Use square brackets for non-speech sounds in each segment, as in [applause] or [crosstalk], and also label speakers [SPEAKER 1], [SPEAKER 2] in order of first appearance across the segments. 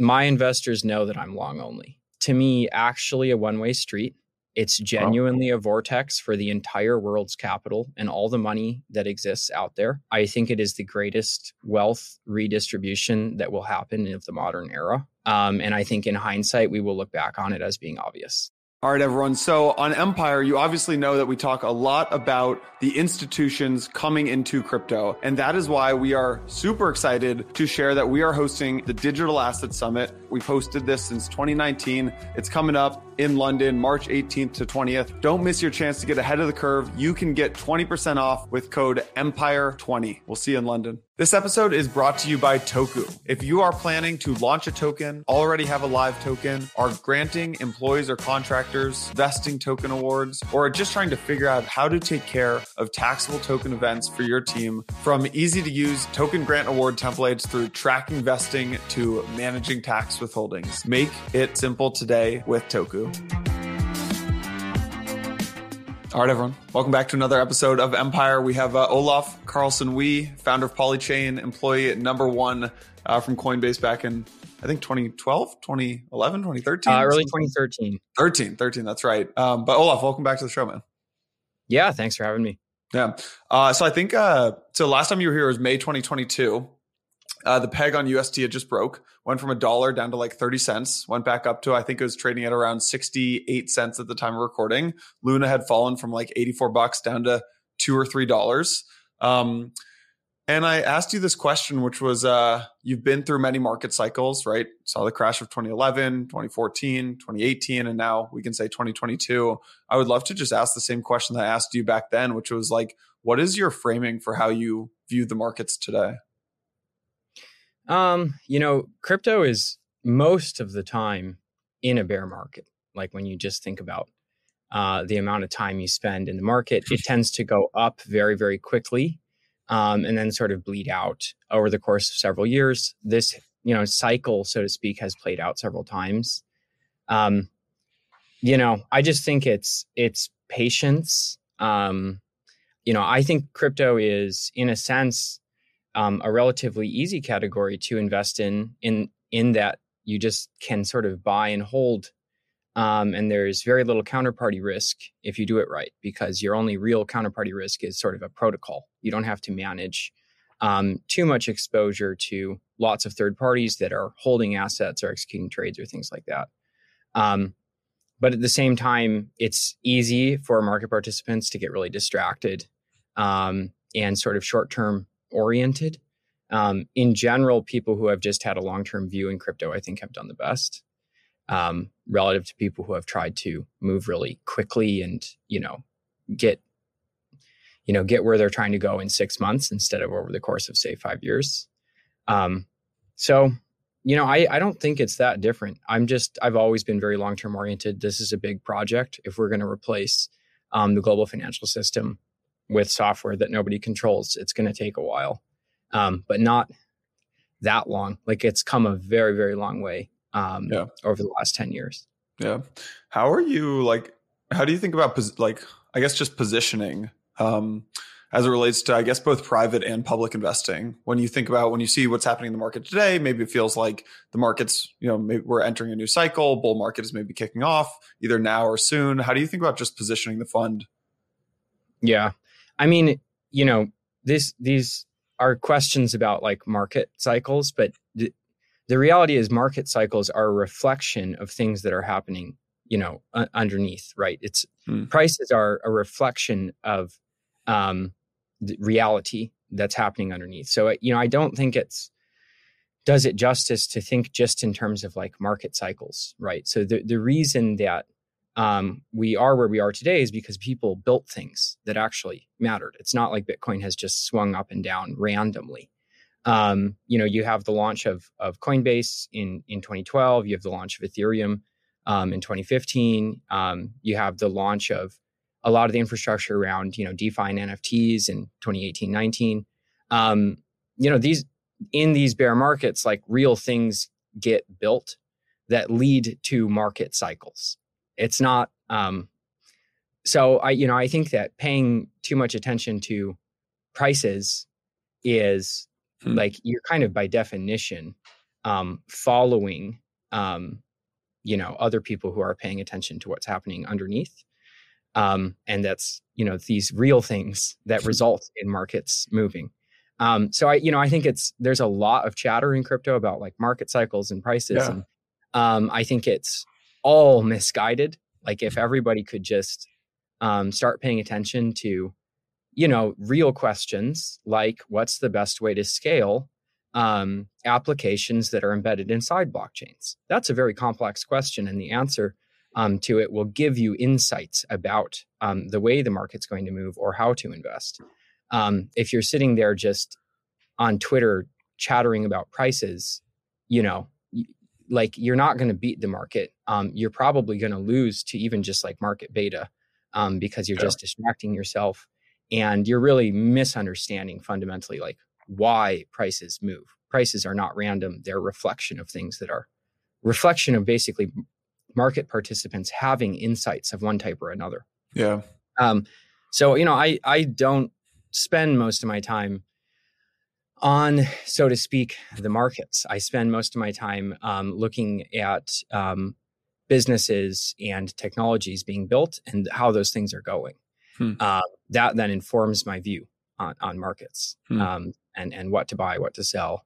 [SPEAKER 1] my investors know that I'm long only. To me, actually, a one way street. It's genuinely a vortex for the entire world's capital and all the money that exists out there. I think it is the greatest wealth redistribution that will happen of the modern era. Um, and I think in hindsight, we will look back on it as being obvious.
[SPEAKER 2] All right, everyone. So on Empire, you obviously know that we talk a lot about the institutions coming into crypto. And that is why we are super excited to share that we are hosting the Digital Asset Summit. We've hosted this since 2019. It's coming up in London, March 18th to 20th. Don't miss your chance to get ahead of the curve. You can get 20% off with code EMPIRE20. We'll see you in London. This episode is brought to you by Toku. If you are planning to launch a token, already have a live token, are granting employees or contractors vesting token awards, or are just trying to figure out how to take care of taxable token events for your team, from easy to use token grant award templates through tracking vesting to managing tax withholdings, make it simple today with Toku. All right, everyone. Welcome back to another episode of Empire. We have uh, Olaf Carlson Wee, founder of Polychain, employee number one uh, from Coinbase back in, I think, 2012, 2011, 2013? Uh,
[SPEAKER 1] early 2013.
[SPEAKER 2] 13, 13, that's right. Um, but Olaf, welcome back to the show, man.
[SPEAKER 1] Yeah, thanks for having me.
[SPEAKER 2] Yeah. Uh, so I think, uh, so last time you were here was May 2022. Uh, the peg on UST had just broke, went from a dollar down to like 30 cents, went back up to, I think it was trading at around 68 cents at the time of recording. Luna had fallen from like 84 bucks down to two or three dollars. Um, and I asked you this question, which was uh, you've been through many market cycles, right? Saw the crash of 2011, 2014, 2018, and now we can say 2022. I would love to just ask the same question that I asked you back then, which was like, what is your framing for how you view the markets today?
[SPEAKER 1] Um, you know, crypto is most of the time in a bear market. Like when you just think about uh, the amount of time you spend in the market, it [laughs] tends to go up very, very quickly, um, and then sort of bleed out over the course of several years. This, you know, cycle, so to speak, has played out several times. Um, you know, I just think it's it's patience. Um, you know, I think crypto is, in a sense, um, a relatively easy category to invest in in in that you just can sort of buy and hold um, and there's very little counterparty risk if you do it right because your only real counterparty risk is sort of a protocol. You don't have to manage um, too much exposure to lots of third parties that are holding assets or executing trades or things like that. Um, but at the same time it's easy for market participants to get really distracted um, and sort of short-term oriented. Um, in general, people who have just had a long term view in crypto, I think, have done the best um, relative to people who have tried to move really quickly and you know get you know get where they're trying to go in six months instead of over the course of say five years. Um, so you know, I, I don't think it's that different. I'm just I've always been very long term oriented. This is a big project. If we're going to replace um, the global financial system, with software that nobody controls. It's going to take a while, um, but not that long. Like it's come a very, very long way um, yeah. over the last 10 years.
[SPEAKER 2] Yeah. How are you like, how do you think about pos- like, I guess just positioning um, as it relates to, I guess, both private and public investing? When you think about, when you see what's happening in the market today, maybe it feels like the market's, you know, maybe we're entering a new cycle, bull market is maybe kicking off either now or soon. How do you think about just positioning the fund?
[SPEAKER 1] Yeah. I mean, you know, this these are questions about like market cycles, but the, the reality is market cycles are a reflection of things that are happening, you know, uh, underneath, right? It's hmm. prices are a reflection of um, reality that's happening underneath. So, uh, you know, I don't think it's does it justice to think just in terms of like market cycles, right? So the the reason that um, we are where we are today is because people built things that actually mattered. It's not like Bitcoin has just swung up and down randomly. Um, you know, you have the launch of of Coinbase in in 2012. You have the launch of Ethereum um, in 2015. Um, you have the launch of a lot of the infrastructure around you know DeFi and NFTs in 2018, 19. Um, you know, these in these bear markets, like real things get built that lead to market cycles. It's not. Um, so I, you know, I think that paying too much attention to prices is hmm. like you're kind of by definition um, following, um, you know, other people who are paying attention to what's happening underneath. Um, and that's, you know, these real things that [laughs] result in markets moving. Um, so I, you know, I think it's there's a lot of chatter in crypto about like market cycles and prices, yeah. and um, I think it's all misguided. Like if everybody could just um, start paying attention to, you know, real questions like what's the best way to scale um, applications that are embedded inside blockchains. That's a very complex question, and the answer um, to it will give you insights about um, the way the market's going to move or how to invest um, if you're sitting there just on Twitter chattering about prices, you know, like you're not going to beat the market. Um, you're probably going to lose to even just like market beta um, because you're just distracting yourself and you're really misunderstanding fundamentally like why prices move. Prices are not random; they're a reflection of things that are reflection of basically market participants having insights of one type or another.
[SPEAKER 2] Yeah.
[SPEAKER 1] Um, so you know, I I don't spend most of my time on, so to speak, the markets. I spend most of my time um, looking at um, businesses and technologies being built and how those things are going. Hmm. Uh, that then informs my view on, on markets hmm. um, and and what to buy, what to sell,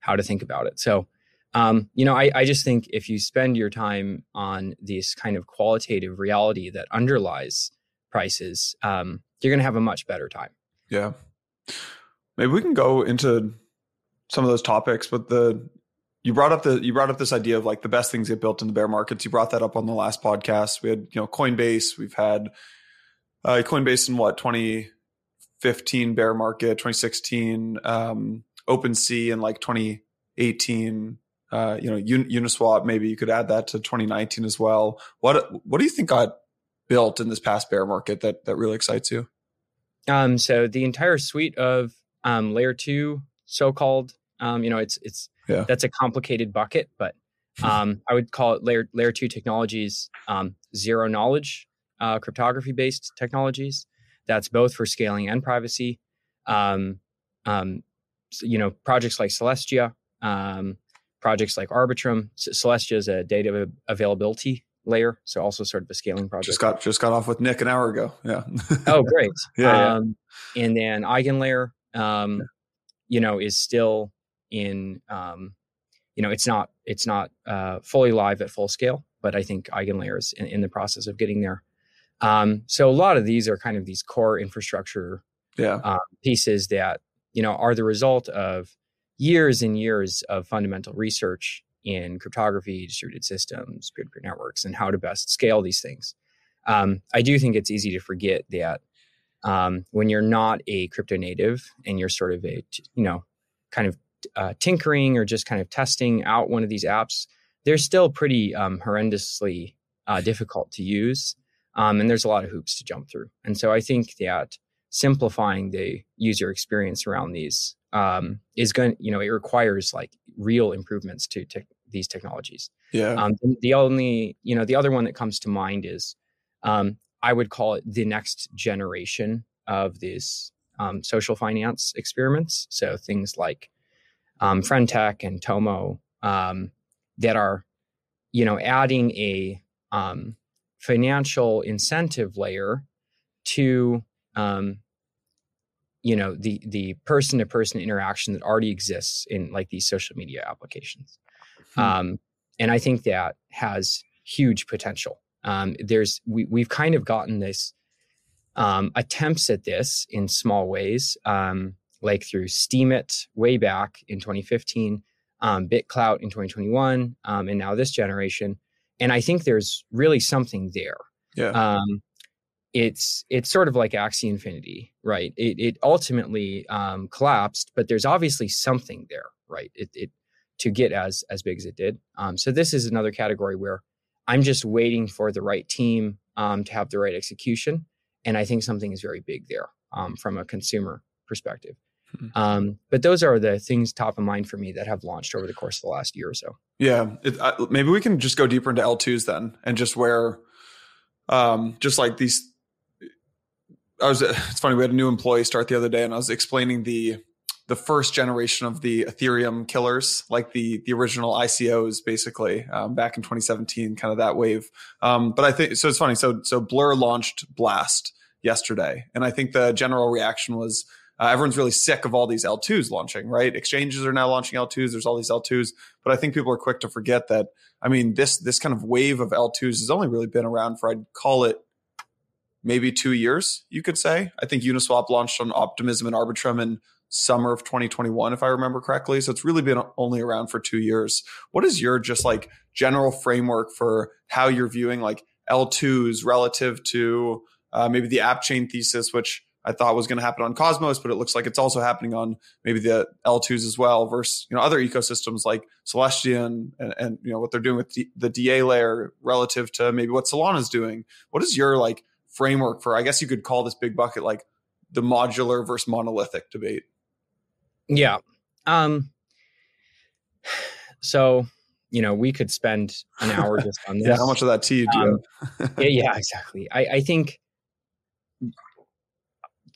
[SPEAKER 1] how to think about it. So, um, you know, I, I just think if you spend your time on this kind of qualitative reality that underlies prices, um, you're going to have a much better time.
[SPEAKER 2] Yeah. Maybe we can go into some of those topics, but the you brought up the you brought up this idea of like the best things get built in the bear markets. You brought that up on the last podcast. We had, you know, Coinbase, we've had uh, Coinbase in what, 2015 bear market, 2016, um, OpenSea in like 2018, uh, you know, Uniswap, maybe you could add that to 2019 as well. What what do you think got built in this past bear market that that really excites you?
[SPEAKER 1] Um, so the entire suite of um, layer two, so-called, um, you know, it's it's yeah. that's a complicated bucket, but [laughs] um, I would call it layer layer two technologies, um, zero knowledge uh, cryptography based technologies. That's both for scaling and privacy. Um, um, so, you know, projects like Celestia, um, projects like Arbitrum. Celestia is a data availability layer. So also sort of a scaling project.
[SPEAKER 2] Just got just got off with Nick an hour ago. Yeah.
[SPEAKER 1] oh, great. [laughs] yeah, um, yeah, And then EigenLayer, um, you know, is still in. Um, you know, it's not it's not uh, fully live at full scale, but I think EigenLayer is in, in the process of getting there. Um, so a lot of these are kind of these core infrastructure
[SPEAKER 2] yeah.
[SPEAKER 1] um, pieces that you know are the result of years and years of fundamental research in cryptography, distributed systems, peer to peer networks, and how to best scale these things. Um, I do think it's easy to forget that um, when you're not a crypto native and you're sort of a, you know, kind of uh, tinkering or just kind of testing out one of these apps, they're still pretty um, horrendously uh, difficult to use. Um, and there's a lot of hoops to jump through. And so I think that simplifying the user experience around these um, is going you know it requires like real improvements to te- these technologies
[SPEAKER 2] yeah um,
[SPEAKER 1] the only you know the other one that comes to mind is um, i would call it the next generation of these um, social finance experiments. So things like um, friendtech and tomo um, that are you know adding a um, financial incentive layer to um, you know the the person to person interaction that already exists in like these social media applications. Hmm. um, and i think that has huge potential um, there's we, we've kind of gotten this um, attempts at this in small ways um, like through Steemit way back in 2015 um, bitclout in 2021 um, and now this generation and i think there's really something there
[SPEAKER 2] yeah.
[SPEAKER 1] Um, it's it's sort of like Axie Infinity, right? It, it ultimately um, collapsed, but there's obviously something there, right? It, it to get as as big as it did. Um, so this is another category where I'm just waiting for the right team um, to have the right execution, and I think something is very big there um, from a consumer perspective. Hmm. Um, but those are the things top of mind for me that have launched over the course of the last year or so.
[SPEAKER 2] Yeah, it, uh, maybe we can just go deeper into L2s then, and just where, um, just like these I was, [laughs] it's funny. We had a new employee start the other day and I was explaining the, the first generation of the Ethereum killers, like the the original ICOs, basically um, back in 2017, kind of that wave. Um, but I think so. It's funny. So so Blur launched Blast yesterday, and I think the general reaction was uh, everyone's really sick of all these L2s launching. Right? Exchanges are now launching L2s. There's all these L2s, but I think people are quick to forget that. I mean, this this kind of wave of L2s has only really been around for I'd call it maybe two years, you could say. I think Uniswap launched on Optimism and Arbitrum in summer of 2021, if I remember correctly. So it's really been only around for two years. What is your just like general framework for how you're viewing like L2s relative to uh, maybe the app chain thesis, which I thought was going to happen on Cosmos, but it looks like it's also happening on maybe the L2s as well versus, you know, other ecosystems like Celestia and, and, you know, what they're doing with the DA layer relative to maybe what Solana's doing. What is your like framework for, I guess you could call this big bucket like the modular versus monolithic debate?
[SPEAKER 1] Yeah. Um, [sighs] so, you know, we could spend an hour [laughs] just on this.
[SPEAKER 2] yeah, how much of that tea do you
[SPEAKER 1] um, yeah, [laughs] yeah, exactly. I, I think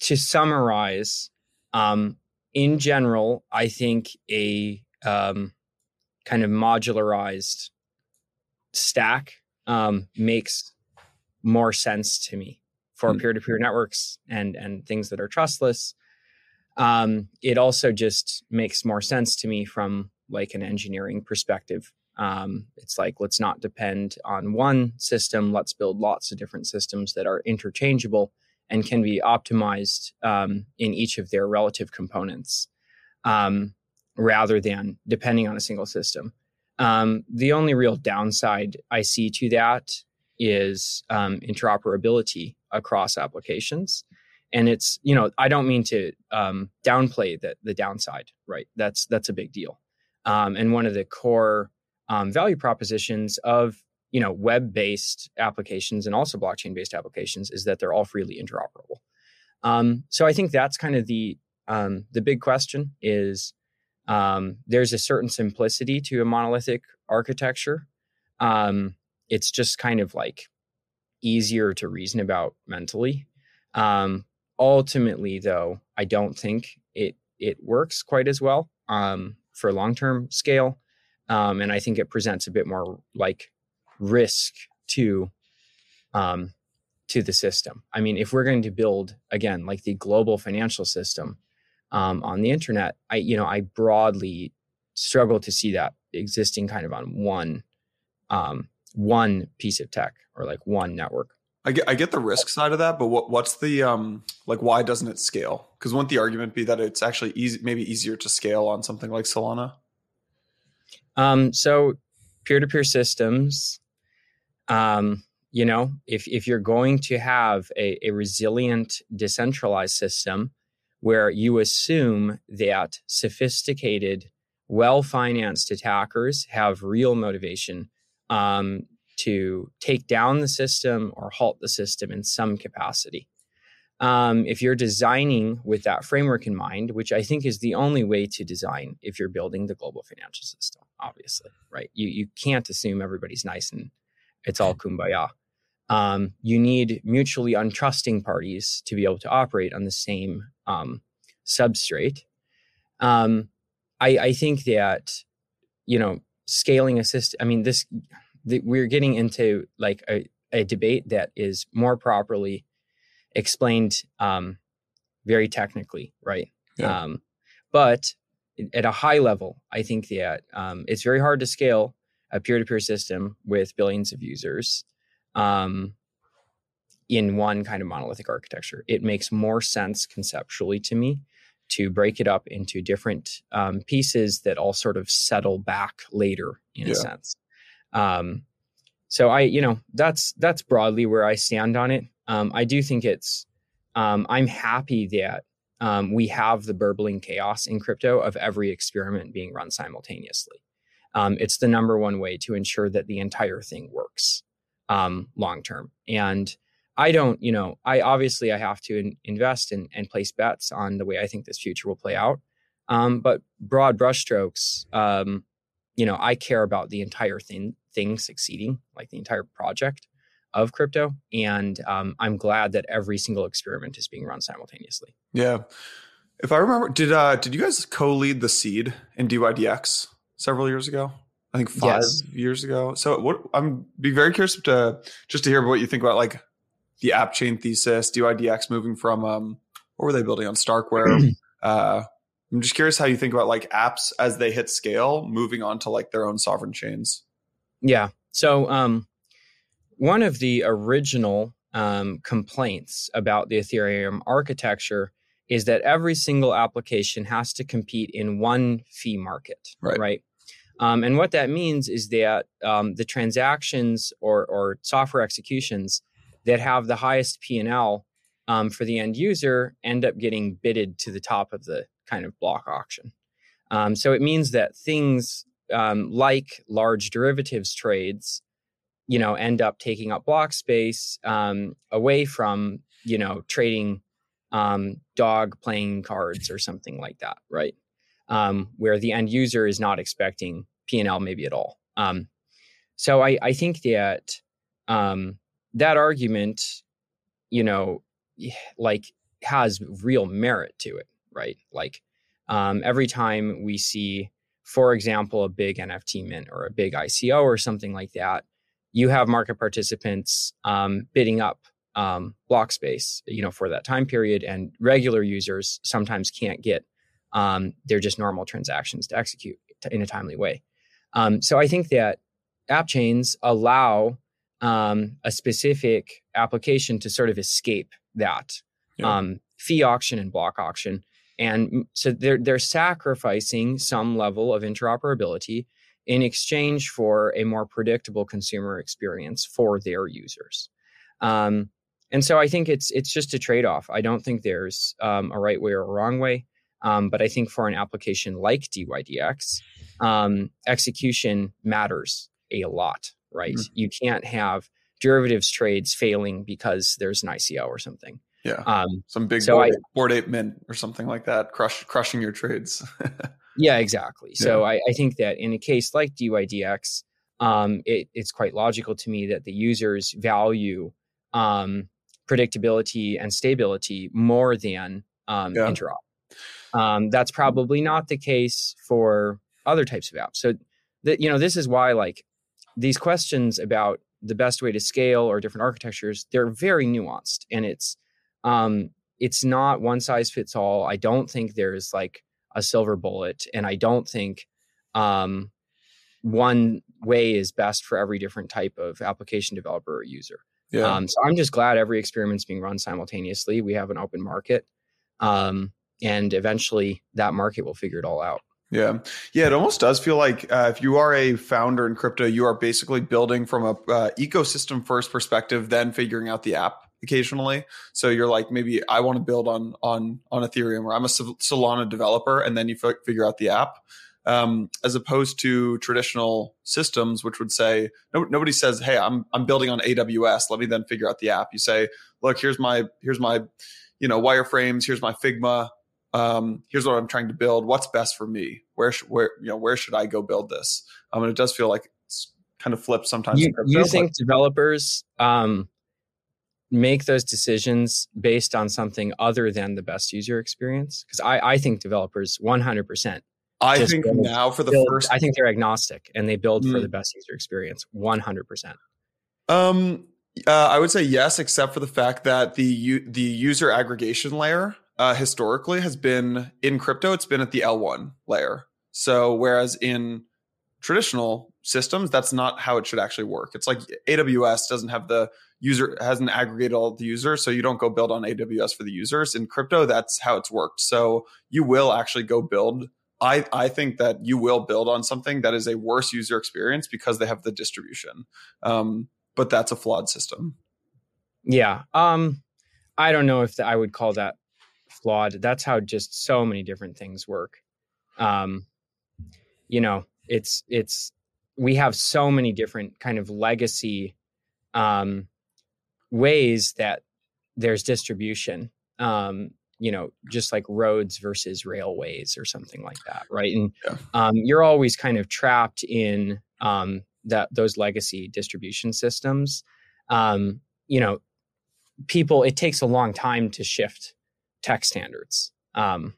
[SPEAKER 1] to summarize, um, in general, I think a um, kind of modularized stack um, makes more sense to me for mm. peer-to-peer networks and and things that are trustless um, it also just makes more sense to me from like an engineering perspective. Um, it's like let's not depend on one system. Let's build lots of different systems that are interchangeable and can be optimized um, in each of their relative components um, rather than depending on a single system. Um, the only real downside i see to that is um, interoperability across applications and it's you know i don't mean to um, downplay the, the downside right? That's that's a big deal. Um, and one of the core um, value propositions of you know web based applications and also blockchain based applications is that they're all freely interoperable. Um, so i think that's kind of the um, the big question is um, there's a certain simplicity to a monolithic architecture. Um, it's just kind of like easier to reason about mentally. Um, ultimately, though, I don't think it it works quite as well um, for long term scale, um, and I think it presents a bit more like risk to um, to the system. I mean, if we're going to build again like the global financial system um, on the internet, I you know I broadly struggle to see that existing kind of on one um, one piece of tech or like one network.
[SPEAKER 2] I get I get the risk side of that, but what what's the um like why doesn't it scale? Because wouldn't the argument be that it's actually easy maybe easier to scale on something like Solana?
[SPEAKER 1] Um so peer-to-peer systems um you know if if you're going to have a, a resilient decentralized system where you assume that sophisticated well-financed attackers have real motivation um, to take down the system or halt the system in some capacity. Um, if you're designing with that framework in mind, which I think is the only way to design if you're building the global financial system, obviously, right? You you can't assume everybody's nice and it's all [laughs] kumbaya. Um, you need mutually untrusting parties to be able to operate on the same um, substrate. Um, I, I think that you know scaling a system. I mean, this the, we're getting into like a, a debate that is more properly explained um, very technically, right? Yeah. Um, but at a high level, I think that um, it's very hard to scale a peer-to-peer system with billions of users um, in one kind of monolithic architecture. It makes more sense conceptually to me to break it up into different um, pieces that all sort of settle back later, in yeah. a sense. Um, so I, you know, that's that's broadly where I stand on it. Um, I do think it's. Um, I'm happy that um, we have the burbling chaos in crypto of every experiment being run simultaneously. Um, it's the number one way to ensure that the entire thing works um, long term. And I don't, you know, I obviously I have to in, invest and, and place bets on the way I think this future will play out. Um, but broad brushstrokes, um, you know, I care about the entire thing thing succeeding, like the entire project of crypto. And um, I'm glad that every single experiment is being run simultaneously.
[SPEAKER 2] Yeah. If I remember, did uh did you guys co-lead the seed in DYDX several years ago? I think five yes. years ago. So what I'm be very curious to just to hear what you think about like the app chain thesis, DYDX moving from um what were they building on Starkware? [clears throat] uh I'm just curious how you think about like apps as they hit scale, moving on to like their own sovereign chains.
[SPEAKER 1] Yeah. So um one of the original um, complaints about the Ethereum architecture is that every single application has to compete in one fee market, right? right? Um, and what that means is that um, the transactions or, or, software executions that have the highest P and L um, for the end user end up getting bidded to the top of the kind of block auction. Um, so it means that things um, like large derivatives trades, you know, end up taking up block space um, away from you know trading dog playing cards or something like that, right? where the end user is not expecting P&L maybe at all. Um, so I, I think that um, that argument, you know, like has real merit to it, right? Like um, every time we see, for example, a big NFT mint or a big ICO or something like that, you have market participants um, bidding up um, block space, you know, for that time period, and regular users sometimes can't get um, their just normal transactions to execute in a timely way. Um, so I think that app chains allow um, a specific application to sort of escape that yeah. um, fee auction and block auction. And so they're, they're sacrificing some level of interoperability in exchange for a more predictable consumer experience for their users. Um, and so I think it's it's just a trade off. I don't think there's um, a right way or a wrong way. Um, but I think for an application like DYDX, um, execution matters a lot, right? Mm-hmm. You can't have derivatives trades failing because there's an ICO or something.
[SPEAKER 2] Yeah. Um, Some big so Bored, I, Bored Ape mint or something like that, crush, crushing your trades. [laughs]
[SPEAKER 1] yeah, exactly. Yeah. So I, I, think that in a case like DYDX, um, it, it's quite logical to me that the users value um, predictability and stability more than um, yeah. interop. Um, that's probably not the case for other types of apps. So that you know, this is why like these questions about the best way to scale or different architectures, they're very nuanced, and it's um, it's not one size fits all. I don't think there's like a silver bullet, and I don't think um, one way is best for every different type of application developer or user. Yeah. Um, so I'm just glad every experiment's being run simultaneously. We have an open market. Um, and eventually that market will figure it all out.
[SPEAKER 2] Yeah. Yeah. It almost does feel like uh, if you are a founder in crypto, you are basically building from a uh, ecosystem first perspective, then figuring out the app occasionally. So you're like, maybe I want to build on, on, on Ethereum or I'm a Solana developer and then you f- figure out the app. Um, as opposed to traditional systems, which would say no, nobody says, "Hey, I'm I'm building on AWS. Let me then figure out the app." You say, "Look, here's my here's my, you know, wireframes. Here's my Figma um, here's what I'm trying to build. What's best for me? Where, sh- where, you know, where should I go build this? Um, and it does feel like it's kind of flipped sometimes.
[SPEAKER 1] You, you think developers um, make those decisions based on something other than the best user experience? Because I, I think developers 100%.
[SPEAKER 2] I think now for the
[SPEAKER 1] build,
[SPEAKER 2] first,
[SPEAKER 1] I think they're agnostic and they build mm. for the best user experience 100%.
[SPEAKER 2] Um, uh, I would say yes, except for the fact that the the user aggregation layer uh, historically has been in crypto, it's been at the L1 layer. So, whereas in traditional systems, that's not how it should actually work. It's like AWS doesn't have the user, hasn't aggregated all the users. So, you don't go build on AWS for the users. In crypto, that's how it's worked. So, you will actually go build. I, I think that you will build on something that is a worse user experience because they have the distribution. Um, but that's a flawed system.
[SPEAKER 1] Yeah. Um, I don't know if the, I would call that flawed. That's how just so many different things work. Um, you know, it's it's we have so many different kind of legacy um, ways that there's distribution. Um, you know, just like roads versus railways or something like that, right? And yeah. um, you're always kind of trapped in um, that those legacy distribution systems. Um, you know, people it takes a long time to shift tech standards. Um,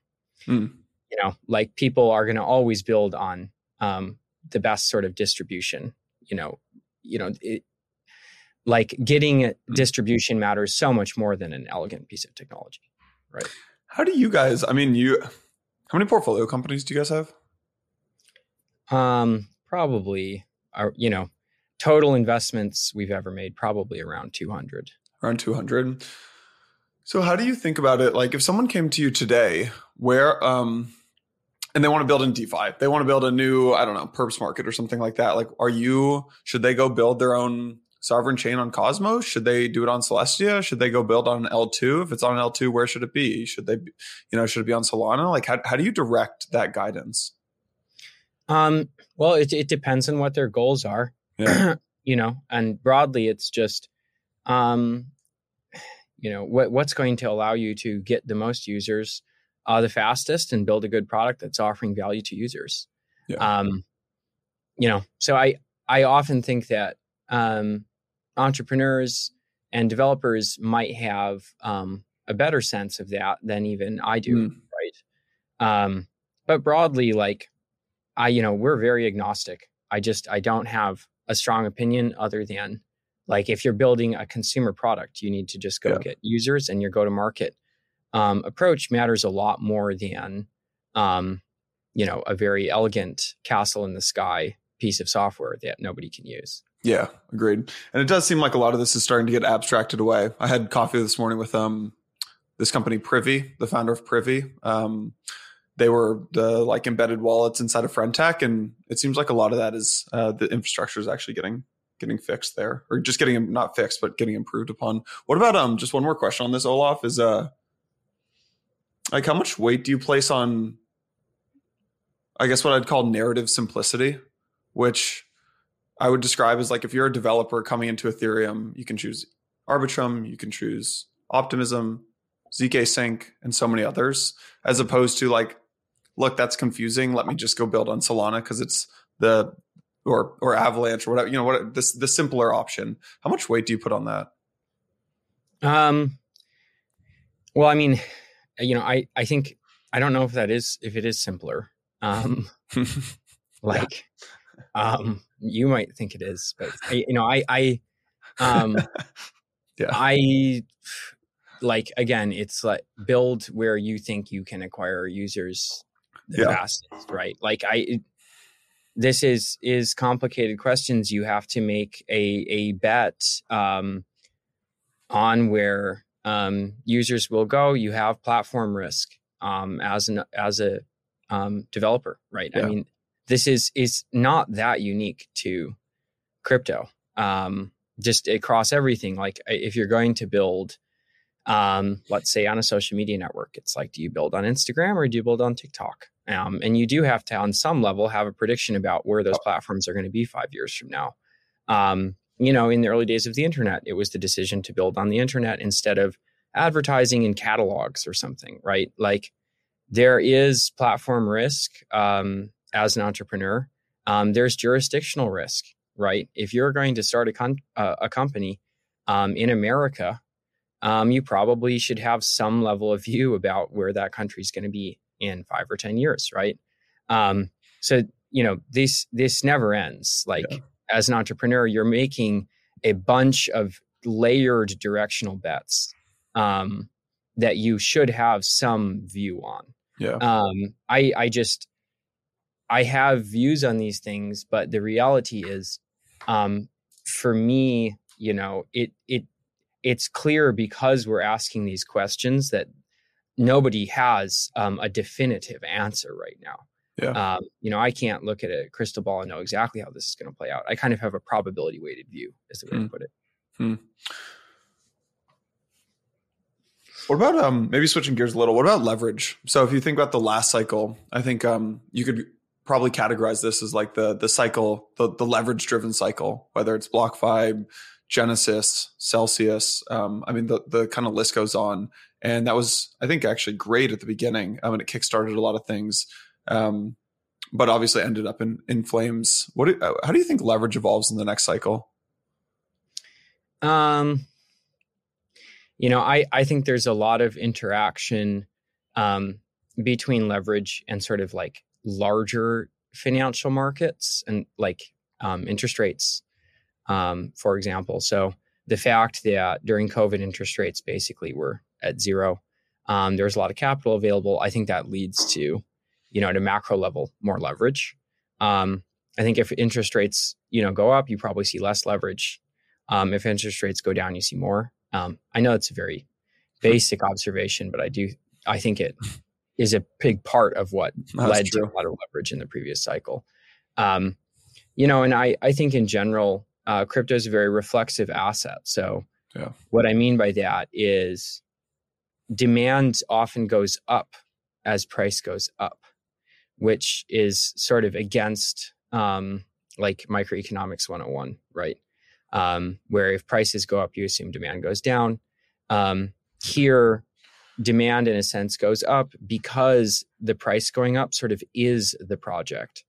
[SPEAKER 1] mm. you know, like people are going to always build on um, the best sort of distribution. You know, you know, it, like getting mm. distribution matters so much more than an elegant piece of technology, right?
[SPEAKER 2] How do you guys? I mean, you. How many portfolio companies do you guys have?
[SPEAKER 1] Um, probably, are you know, total investments we've ever made probably around two hundred.
[SPEAKER 2] Around two hundred. So how do you think about it? Like if someone came to you today, where um and they want to build in DeFi, they want to build a new, I don't know, perps market or something like that. Like, are you should they go build their own sovereign chain on Cosmos? Should they do it on Celestia? Should they go build on L2? If it's on L2, where should it be? Should they, be, you know, should it be on Solana? Like, how, how do you direct that guidance?
[SPEAKER 1] Um, well, it, it depends on what their goals are, yeah. [clears throat] you know, and broadly, it's just, um, you know what, what's going to allow you to get the most users uh, the fastest and build a good product that's offering value to users yeah. um, you know so i i often think that um, entrepreneurs and developers might have um, a better sense of that than even i do mm. right um, but broadly like i you know we're very agnostic i just i don't have a strong opinion other than like if you're building a consumer product, you need to just go yeah. get users, and your go to market um, approach matters a lot more than, um, you know, a very elegant castle in the sky piece of software that nobody can use.
[SPEAKER 2] Yeah, agreed. And it does seem like a lot of this is starting to get abstracted away. I had coffee this morning with um this company Privy, the founder of Privy. Um, they were the like embedded wallets inside of Friendtech, and it seems like a lot of that is uh, the infrastructure is actually getting getting fixed there, or just getting not fixed, but getting improved upon. What about um? Just one more question on this, Olaf. Is uh, like how much weight do you place on? I guess what I'd call narrative simplicity, which I would describe as like if you're a developer coming into Ethereum, you can choose Arbitrum, you can choose Optimism, zkSync, and so many others, as opposed to like, look, that's confusing. Let me just go build on Solana because it's the or or Avalanche or whatever. You know what this the simpler option. How much weight do you put on that?
[SPEAKER 1] Um. Well, I mean, you know, I I think I don't know if that is if it is simpler. Um, [laughs] like, um, you might think it is, but [laughs] I, you know, I I um, [laughs] yeah, I like again, it's like build where you think you can acquire users the yeah. fastest, right? Like I this is is complicated questions. You have to make a a bet um, on where um, users will go. You have platform risk um, as an as a um, developer, right? Yeah. I mean, this is is not that unique to crypto. Um, just across everything. Like if you're going to build, um, let's say on a social media network, it's like, do you build on Instagram or do you build on TikTok? Um, and you do have to, on some level, have a prediction about where those platforms are going to be five years from now. Um, you know, in the early days of the internet, it was the decision to build on the internet instead of advertising in catalogs or something, right? Like there is platform risk um, as an entrepreneur. Um, there's jurisdictional risk, right? If you're going to start a, con- uh, a company um, in America, um, you probably should have some level of view about where that country is going to be in five or ten years, right? Um, so you know this this never ends. Like yeah. as an entrepreneur, you're making a bunch of layered directional bets um, that you should have some view on.
[SPEAKER 2] Yeah.
[SPEAKER 1] Um, I I just I have views on these things, but the reality is, um, for me, you know, it it it's clear because we're asking these questions that nobody has um, a definitive answer right now.
[SPEAKER 2] Yeah.
[SPEAKER 1] Um, you know, I can't look at a crystal ball and know exactly how this is going to play out. I kind of have a probability weighted view, is the way hmm. to put it. Hmm.
[SPEAKER 2] What about um maybe switching gears a little? What about leverage? So if you think about the last cycle, I think um you could probably categorize this as like the the cycle, the the leverage driven cycle, whether it's BlockFi, Genesis, Celsius. Um, I mean the the kind of list goes on and that was I think actually great at the beginning. I mean, it kickstarted a lot of things, um, but obviously ended up in in flames. What? Do, how do you think leverage evolves in the next cycle?
[SPEAKER 1] Um, you know, I I think there's a lot of interaction um, between leverage and sort of like larger financial markets and like um, interest rates, um, for example. So the fact that during COVID, interest rates basically were at zero, um, there's a lot of capital available. I think that leads to, you know, at a macro level, more leverage. Um, I think if interest rates, you know, go up, you probably see less leverage. Um, if interest rates go down, you see more. Um, I know it's a very basic observation, but I do I think it is a big part of what That's led true. to a lot of leverage in the previous cycle. Um, you know, and I I think in general, uh, crypto is a very reflexive asset. So yeah. what I mean by that is demand often goes up as price goes up, which is sort of against um, like microeconomics 101, right? Um, where if prices go up, you assume demand goes down. Um, here, demand in a sense goes up because the price going up sort of is the project.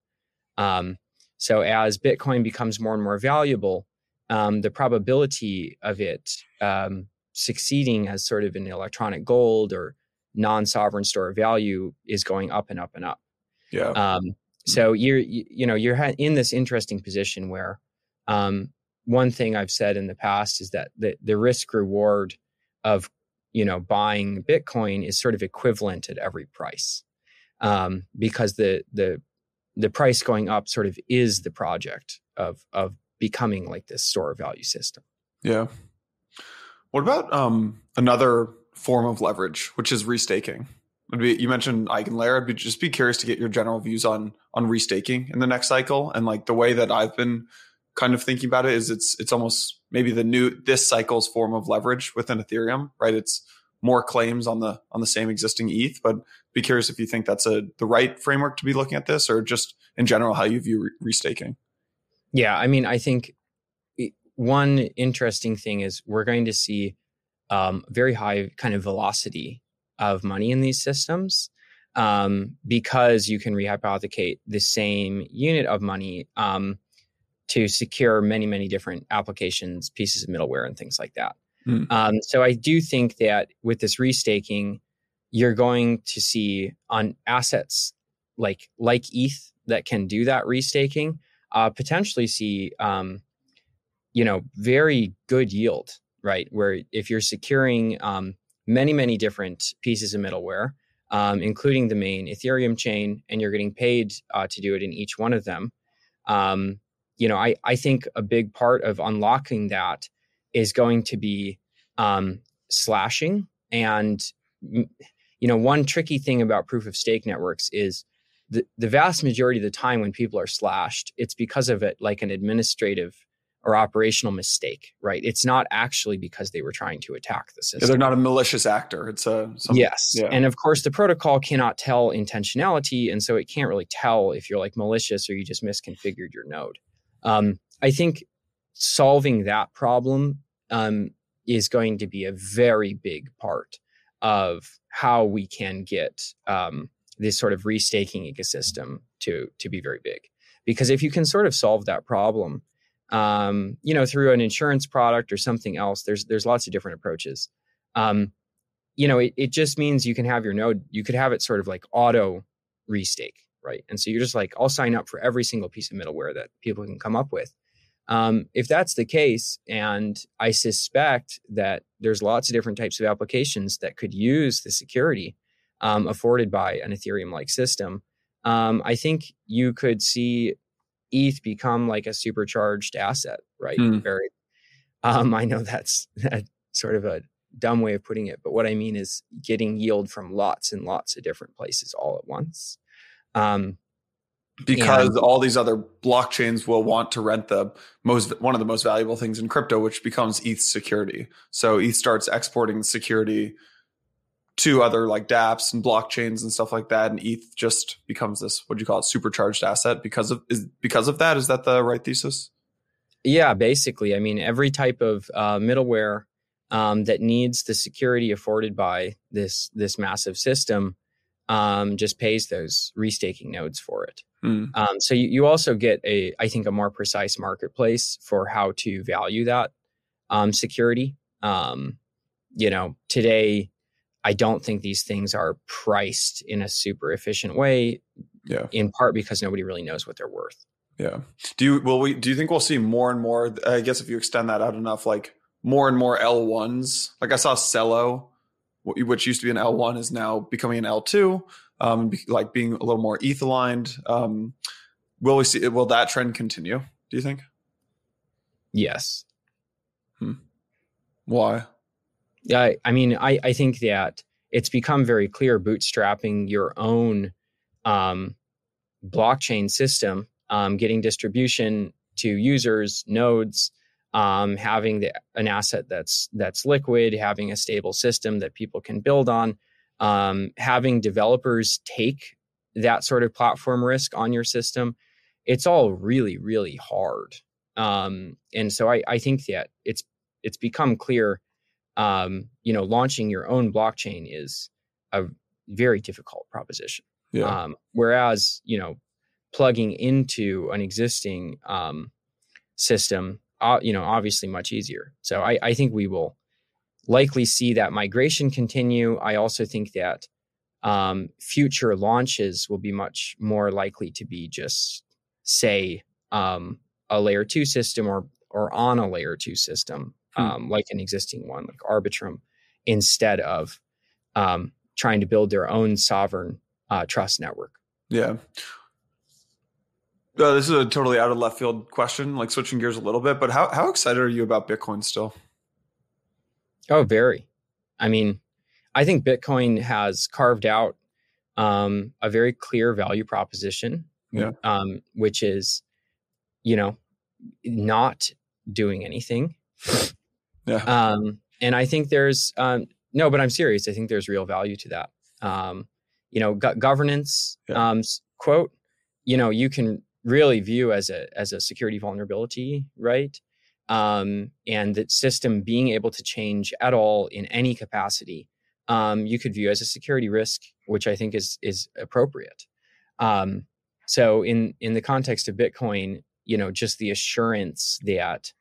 [SPEAKER 1] Um, so as Bitcoin becomes more and more valuable, um, the probability of it um, succeeding as sort of an electronic gold or non-sovereign store of value is going up and up and up.
[SPEAKER 2] Yeah. Um,
[SPEAKER 1] so you're you, you, know you're in this interesting position where um, one thing I've said in the past is that the the risk reward of you know buying Bitcoin is sort of equivalent at every price um, because the the the price going up sort of is the project of of becoming like this store of value system.
[SPEAKER 2] Yeah. What about um, another form of leverage, which is restaking? Would be, you mentioned EigenLayer. I'd be, just be curious to get your general views on on restaking in the next cycle, and like the way that I've been kind of thinking about it is it's it's almost maybe the new this cycle's form of leverage within Ethereum, right? It's more claims on the on the same existing ETH, but be curious if you think that's a the right framework to be looking at this, or just in general how you view re- restaking.
[SPEAKER 1] Yeah, I mean, I think one interesting thing is we're going to see um, very high kind of velocity of money in these systems um, because you can rehypothecate the same unit of money um, to secure many, many different applications, pieces of middleware, and things like that. Mm. Um, so I do think that with this restaking, you're going to see on assets like like ETH that can do that restaking, uh, potentially see um, you know very good yield, right? Where if you're securing um, many many different pieces of middleware, um, including the main Ethereum chain, and you're getting paid uh, to do it in each one of them. Um, you know, I I think a big part of unlocking that is going to be um, slashing. And, you know, one tricky thing about proof of stake networks is the, the vast majority of the time when people are slashed, it's because of it like an administrative or operational mistake, right? It's not actually because they were trying to attack the system.
[SPEAKER 2] Yeah, they're not a malicious actor. It's a
[SPEAKER 1] some, yes, yeah. and of course the protocol cannot tell intentionality, and so it can't really tell if you're like malicious or you just misconfigured your node. Um, I think solving that problem um, is going to be a very big part of how we can get um, this sort of restaking ecosystem to to be very big. Because if you can sort of solve that problem, um, you know, through an insurance product or something else, there's there's lots of different approaches. Um, you know, it, it just means you can have your node, you could have it sort of like auto restake, right? And so you're just like, I'll sign up for every single piece of middleware that people can come up with. Um, if that's the case, and I suspect that there's lots of different types of applications that could use the security um, afforded by an Ethereum like system, um, I think you could see ETH become like a supercharged asset, right? Hmm. Very. Um, I know that's, [laughs] that's sort of a dumb way of putting it, but what I mean is getting yield from lots and lots of different places all at once. Um,
[SPEAKER 2] because and, all these other blockchains will want to rent the most one of the most valuable things in crypto which becomes ETH security. So ETH starts exporting security to other like dApps and blockchains and stuff like that and ETH just becomes this what do you call it supercharged asset because of is because of that is that the right thesis?
[SPEAKER 1] Yeah, basically. I mean every type of uh, middleware um, that needs the security afforded by this this massive system um, just pays those restaking nodes for it. Mm. Um, so you, you, also get a, I think, a more precise marketplace for how to value that um, security. Um, you know, today, I don't think these things are priced in a super efficient way.
[SPEAKER 2] Yeah.
[SPEAKER 1] In part because nobody really knows what they're worth.
[SPEAKER 2] Yeah. Do you will we do you think we'll see more and more I guess if you extend that out enough like more and more L1s. Like I saw Celo which used to be an L1 is now becoming an L2 um like being a little more ETH aligned. Um will we see will that trend continue? Do you think?
[SPEAKER 1] Yes.
[SPEAKER 2] Hmm. Why?
[SPEAKER 1] Yeah, I mean, I, I think that it's become very clear bootstrapping your own um, blockchain system, um, getting distribution to users, nodes, um, having the, an asset that's that's liquid, having a stable system that people can build on, um, having developers take that sort of platform risk on your system. It's all really, really hard. Um, and so I, I think that it's it's become clear um, you know, launching your own blockchain is a very difficult proposition.
[SPEAKER 2] Yeah.
[SPEAKER 1] Um, whereas, you know, plugging into an existing um, system, uh, you know, obviously much easier. So I, I think we will likely see that migration continue. I also think that um, future launches will be much more likely to be just, say, um, a layer two system or or on a layer two system Hmm. um, like an existing one, like Arbitrum, instead of um, trying to build their own sovereign uh, trust network.
[SPEAKER 2] Yeah. Uh, this is a totally out of left field question, like switching gears a little bit, but how, how excited are you about Bitcoin still?
[SPEAKER 1] Oh, very. I mean, I think Bitcoin has carved out um, a very clear value proposition,
[SPEAKER 2] yeah.
[SPEAKER 1] um, which is, you know, not doing anything [laughs]
[SPEAKER 2] yeah.
[SPEAKER 1] Um, and I think there's um, no, but I'm serious. I think there's real value to that. Um, you know, go- governance yeah. um, quote. You know, you can really view as a as a security vulnerability, right? Um, and that system being able to change at all in any capacity, um, you could view as a security risk, which I think is is appropriate. Um, so in in the context of Bitcoin, you know, just the assurance that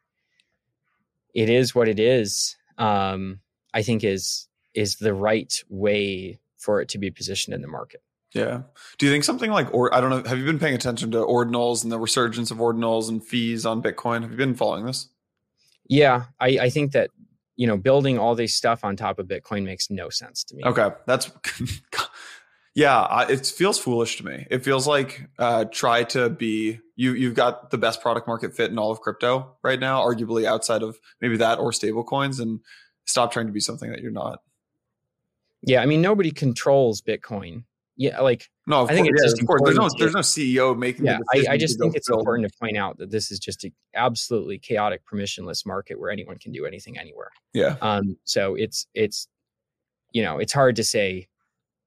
[SPEAKER 1] it is what it is. Um, I think is is the right way for it to be positioned in the market.
[SPEAKER 2] Yeah. Do you think something like or I don't know, have you been paying attention to ordinals and the resurgence of ordinals and fees on Bitcoin? Have you been following this?
[SPEAKER 1] Yeah, I, I think that you know building all this stuff on top of Bitcoin makes no sense to me.
[SPEAKER 2] Okay, that's [laughs] yeah, it feels foolish to me. It feels like uh, try to be you. You've got the best product market fit in all of crypto right now, arguably outside of maybe that or stable coins, and stop trying to be something that you're not.
[SPEAKER 1] Yeah, I mean nobody controls Bitcoin. Yeah, like
[SPEAKER 2] no, of I think course, it's yeah, just There's no, there's no CEO making.
[SPEAKER 1] Yeah, I, I, just think it's important to point out that this is just an absolutely chaotic, permissionless market where anyone can do anything anywhere.
[SPEAKER 2] Yeah.
[SPEAKER 1] Um. So it's it's, you know, it's hard to say,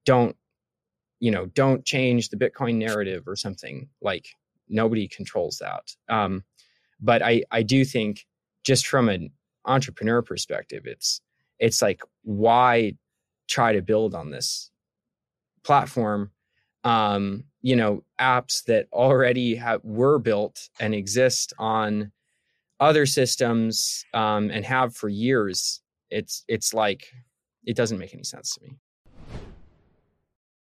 [SPEAKER 1] don't you know, don't change the Bitcoin narrative or something. Like nobody controls that. Um, but I I do think just from an entrepreneur perspective, it's it's like why try to build on this platform um, you know apps that already have were built and exist on other systems um, and have for years it's it's like it doesn't make any sense to me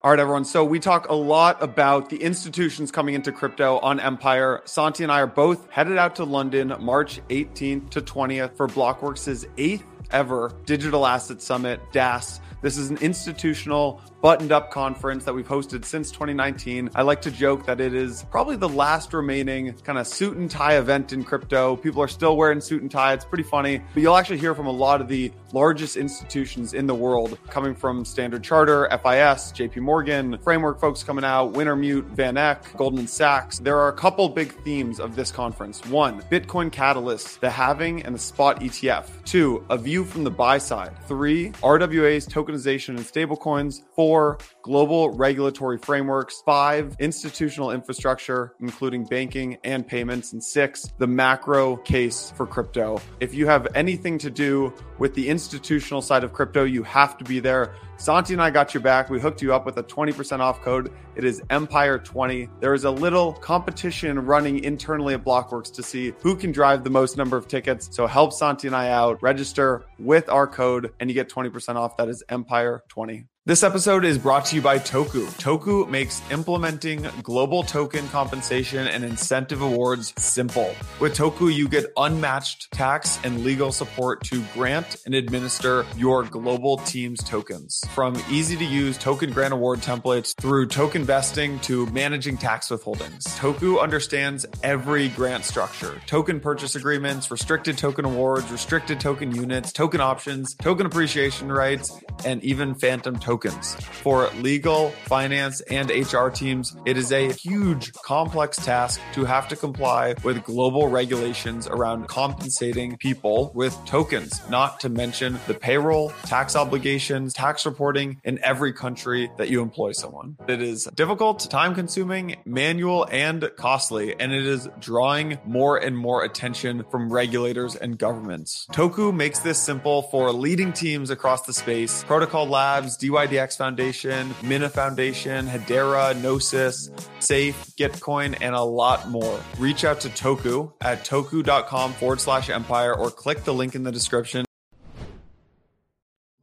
[SPEAKER 2] all right, everyone. So we talk a lot about the institutions coming into crypto on Empire. Santi and I are both headed out to London March 18th to 20th for Blockworks' eighth ever Digital Asset Summit, DAS. This is an institutional buttoned up conference that we've hosted since 2019. I like to joke that it is probably the last remaining kind of suit and tie event in crypto. People are still wearing suit and tie. It's pretty funny, but you'll actually hear from a lot of the largest institutions in the world coming from Standard Charter, FIS, JP Morgan, framework folks coming out, Wintermute, Van Eck, Goldman Sachs. There are a couple big themes of this conference. One, Bitcoin Catalyst, the halving and the spot ETF. Two, a view from the buy side. Three, RWA's tokenization and stablecoins. Four, global regulatory frameworks, five, institutional infrastructure, including banking and payments, and six, the macro case for crypto. If you have anything to do with the institutional side of crypto, you have to be there. Santi and I got your back. We hooked you up with a 20% off code. It is Empire20. There is a little competition running internally at Blockworks to see who can drive the most number of tickets. So help Santi and I out. Register with our code and you get 20% off. That is Empire20. This episode is brought to you by Toku. Toku makes implementing global token compensation and incentive awards simple. With Toku, you get unmatched tax and legal support to grant and administer your global team's tokens. From easy to use token grant award templates through token vesting to managing tax withholdings, Toku understands every grant structure token purchase agreements, restricted token awards, restricted token units, token options, token appreciation rights, and even phantom tokens tokens. For legal, finance, and HR teams, it is a huge, complex task to have to comply with global regulations around compensating people with tokens, not to mention the payroll, tax obligations, tax reporting in every country that you employ someone. It is difficult, time consuming, manual, and costly, and it is drawing more and more attention from regulators and governments. Toku makes this simple for leading teams across the space. Protocol Labs, DY YDX Foundation, Mina Foundation, Hedera, Gnosis, Safe, Gitcoin, and a lot more. Reach out to Toku at toku.com forward slash empire or click the link in the description.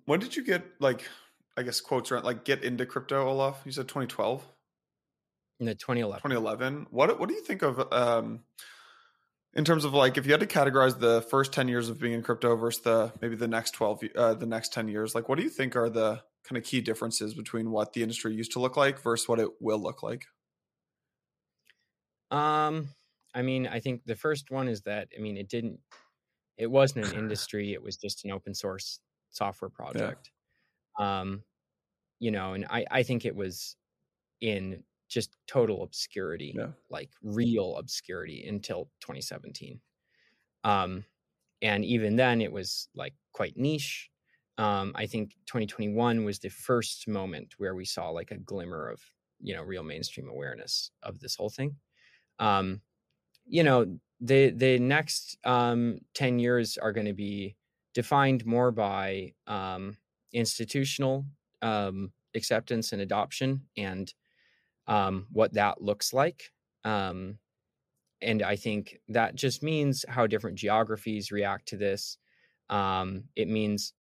[SPEAKER 2] When did you get, like, I guess quotes around, like, get into crypto, Olaf? You said 2012?
[SPEAKER 1] No, 2011.
[SPEAKER 2] 2011. What, what do you think of, um, in terms of like if you had to categorize the first 10 years of being in crypto versus the maybe the next 12 uh, the next 10 years like what do you think are the kind of key differences between what the industry used to look like versus what it will look like?
[SPEAKER 1] Um, I mean, I think the first one is that I mean, it didn't, it wasn't an [laughs] industry; it was just an open source software project. Yeah. Um, you know, and I I think it was in just total obscurity, yeah. like real obscurity until 2017. Um, and even then, it was like quite niche um, I think 2021 was the first moment where we saw like a glimmer of you know real mainstream awareness of this whole thing. Um, you know, the the next um, 10 years are going to be defined more by um, institutional um, acceptance and adoption and um, what that looks like. And I think that just means how different geographies react to this. Um, it means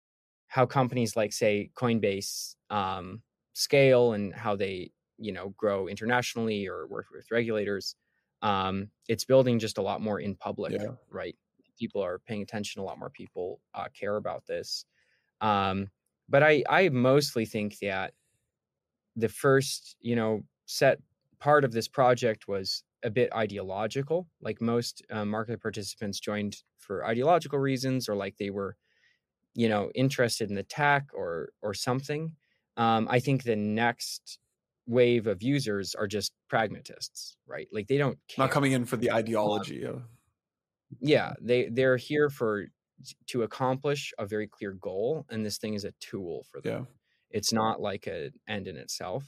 [SPEAKER 1] how companies like say Coinbase um, scale and how they you know grow internationally or work with regulators. Um, it's building just a lot more in public, yeah. right? People are paying attention. A lot more people uh, care about this. Um, but I I mostly think that the first you know set part of this project was a bit ideological. Like most uh, market participants joined for ideological reasons, or like they were you know interested in the tech or or something um, i think the next wave of users are just pragmatists right like they don't
[SPEAKER 2] care. not coming in for the ideology
[SPEAKER 1] um, yeah they they're here for to accomplish a very clear goal and this thing is a tool for them yeah. it's not like an end in itself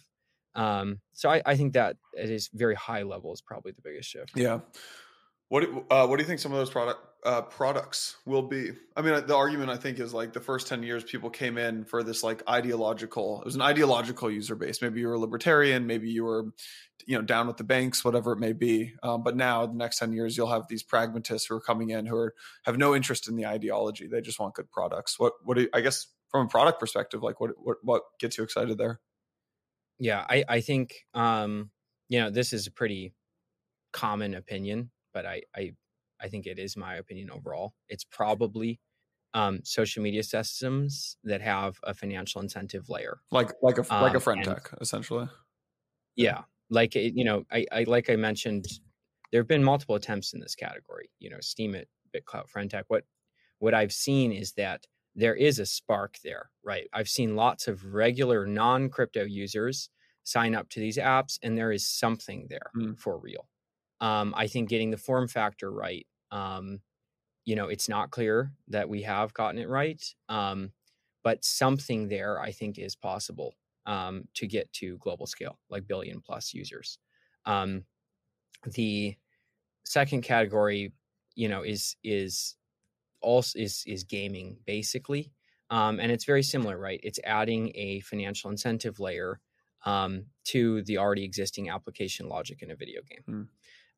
[SPEAKER 1] um, so I, I think that its very high level is probably the biggest shift
[SPEAKER 2] yeah what uh, what do you think some of those product uh, products will be? I mean, the argument I think is like the first ten years people came in for this like ideological. It was an ideological user base. Maybe you were a libertarian, maybe you were, you know, down with the banks, whatever it may be. Um, but now, the next ten years, you'll have these pragmatists who are coming in who are have no interest in the ideology. They just want good products. What what do you, I guess from a product perspective, like what what what gets you excited there?
[SPEAKER 1] Yeah, I I think um, you know this is a pretty common opinion but I, I, I think it is my opinion overall. It's probably um, social media systems that have a financial incentive layer,
[SPEAKER 2] like like a um, like a friend tech, essentially.
[SPEAKER 1] Yeah, like you know, I, I like I mentioned, there have been multiple attempts in this category. You know, Steemit, BitClout, friend tech. What what I've seen is that there is a spark there, right? I've seen lots of regular non crypto users sign up to these apps, and there is something there mm. for real. Um, I think getting the form factor right. Um, you know, it's not clear that we have gotten it right, um, but something there I think is possible. um, to get to global scale, like billion plus users. Um, the second category, you know, is is also is is gaming basically, um, and it's very similar, right? It's adding a financial incentive layer um, to the already existing application logic in a video game.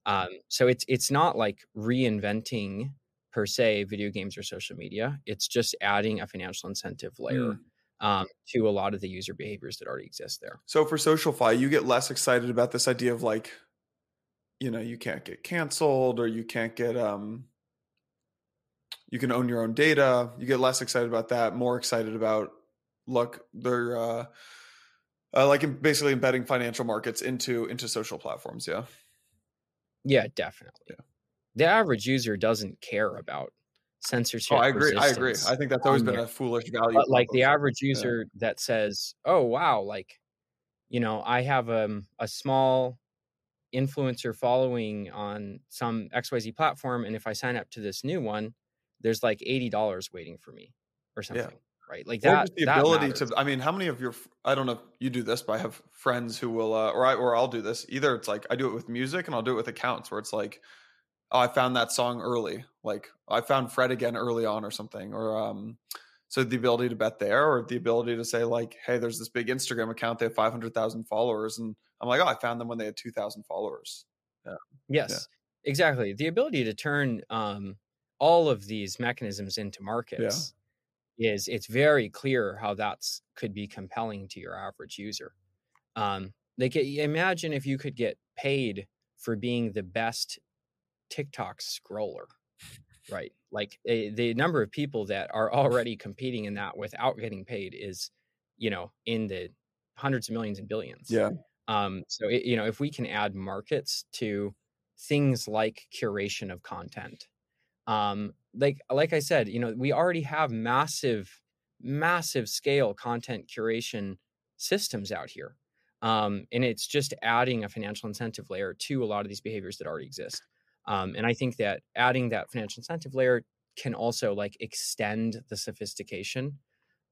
[SPEAKER 1] Um, so it's it's not like reinventing per se video games or social media. It's just adding a financial incentive layer. Mm. Um, to a lot of the user behaviors that already exist there.
[SPEAKER 2] So for SocialFi, you get less excited about this idea of like, you know, you can't get canceled or you can't get um, you can own your own data. You get less excited about that, more excited about look, they're uh, uh, like basically embedding financial markets into into social platforms. Yeah.
[SPEAKER 1] Yeah, definitely. Yeah. The average user doesn't care about censorship.
[SPEAKER 2] Oh, I agree. I agree. I think that's always been there. a foolish value.
[SPEAKER 1] But like the average user yeah. that says, "Oh, wow, like you know, I have um, a small influencer following on some XYZ platform and if I sign up to this new one, there's like $80 waiting for me or something." Yeah right? Like that.
[SPEAKER 2] the
[SPEAKER 1] that
[SPEAKER 2] ability
[SPEAKER 1] matters.
[SPEAKER 2] to. I mean, how many of your? I don't know if you do this, but I have friends who will, uh, or I, or I'll do this. Either it's like I do it with music, and I'll do it with accounts where it's like, oh, I found that song early. Like I found Fred again early on, or something, or um. So the ability to bet there, or the ability to say like, "Hey, there's this big Instagram account. They have five hundred thousand followers," and I'm like, "Oh, I found them when they had two thousand followers."
[SPEAKER 1] Yeah. Yes, yeah. exactly. The ability to turn um, all of these mechanisms into markets is it's very clear how that's could be compelling to your average user. Um, like imagine if you could get paid for being the best TikTok scroller, right? Like a, the number of people that are already competing in that without getting paid is, you know, in the hundreds of millions and billions.
[SPEAKER 2] Yeah.
[SPEAKER 1] Um, so it, you know, if we can add markets to things like curation of content, um, like like I said, you know, we already have massive, massive scale content curation systems out here. Um, and it's just adding a financial incentive layer to a lot of these behaviors that already exist. Um, and I think that adding that financial incentive layer can also like extend the sophistication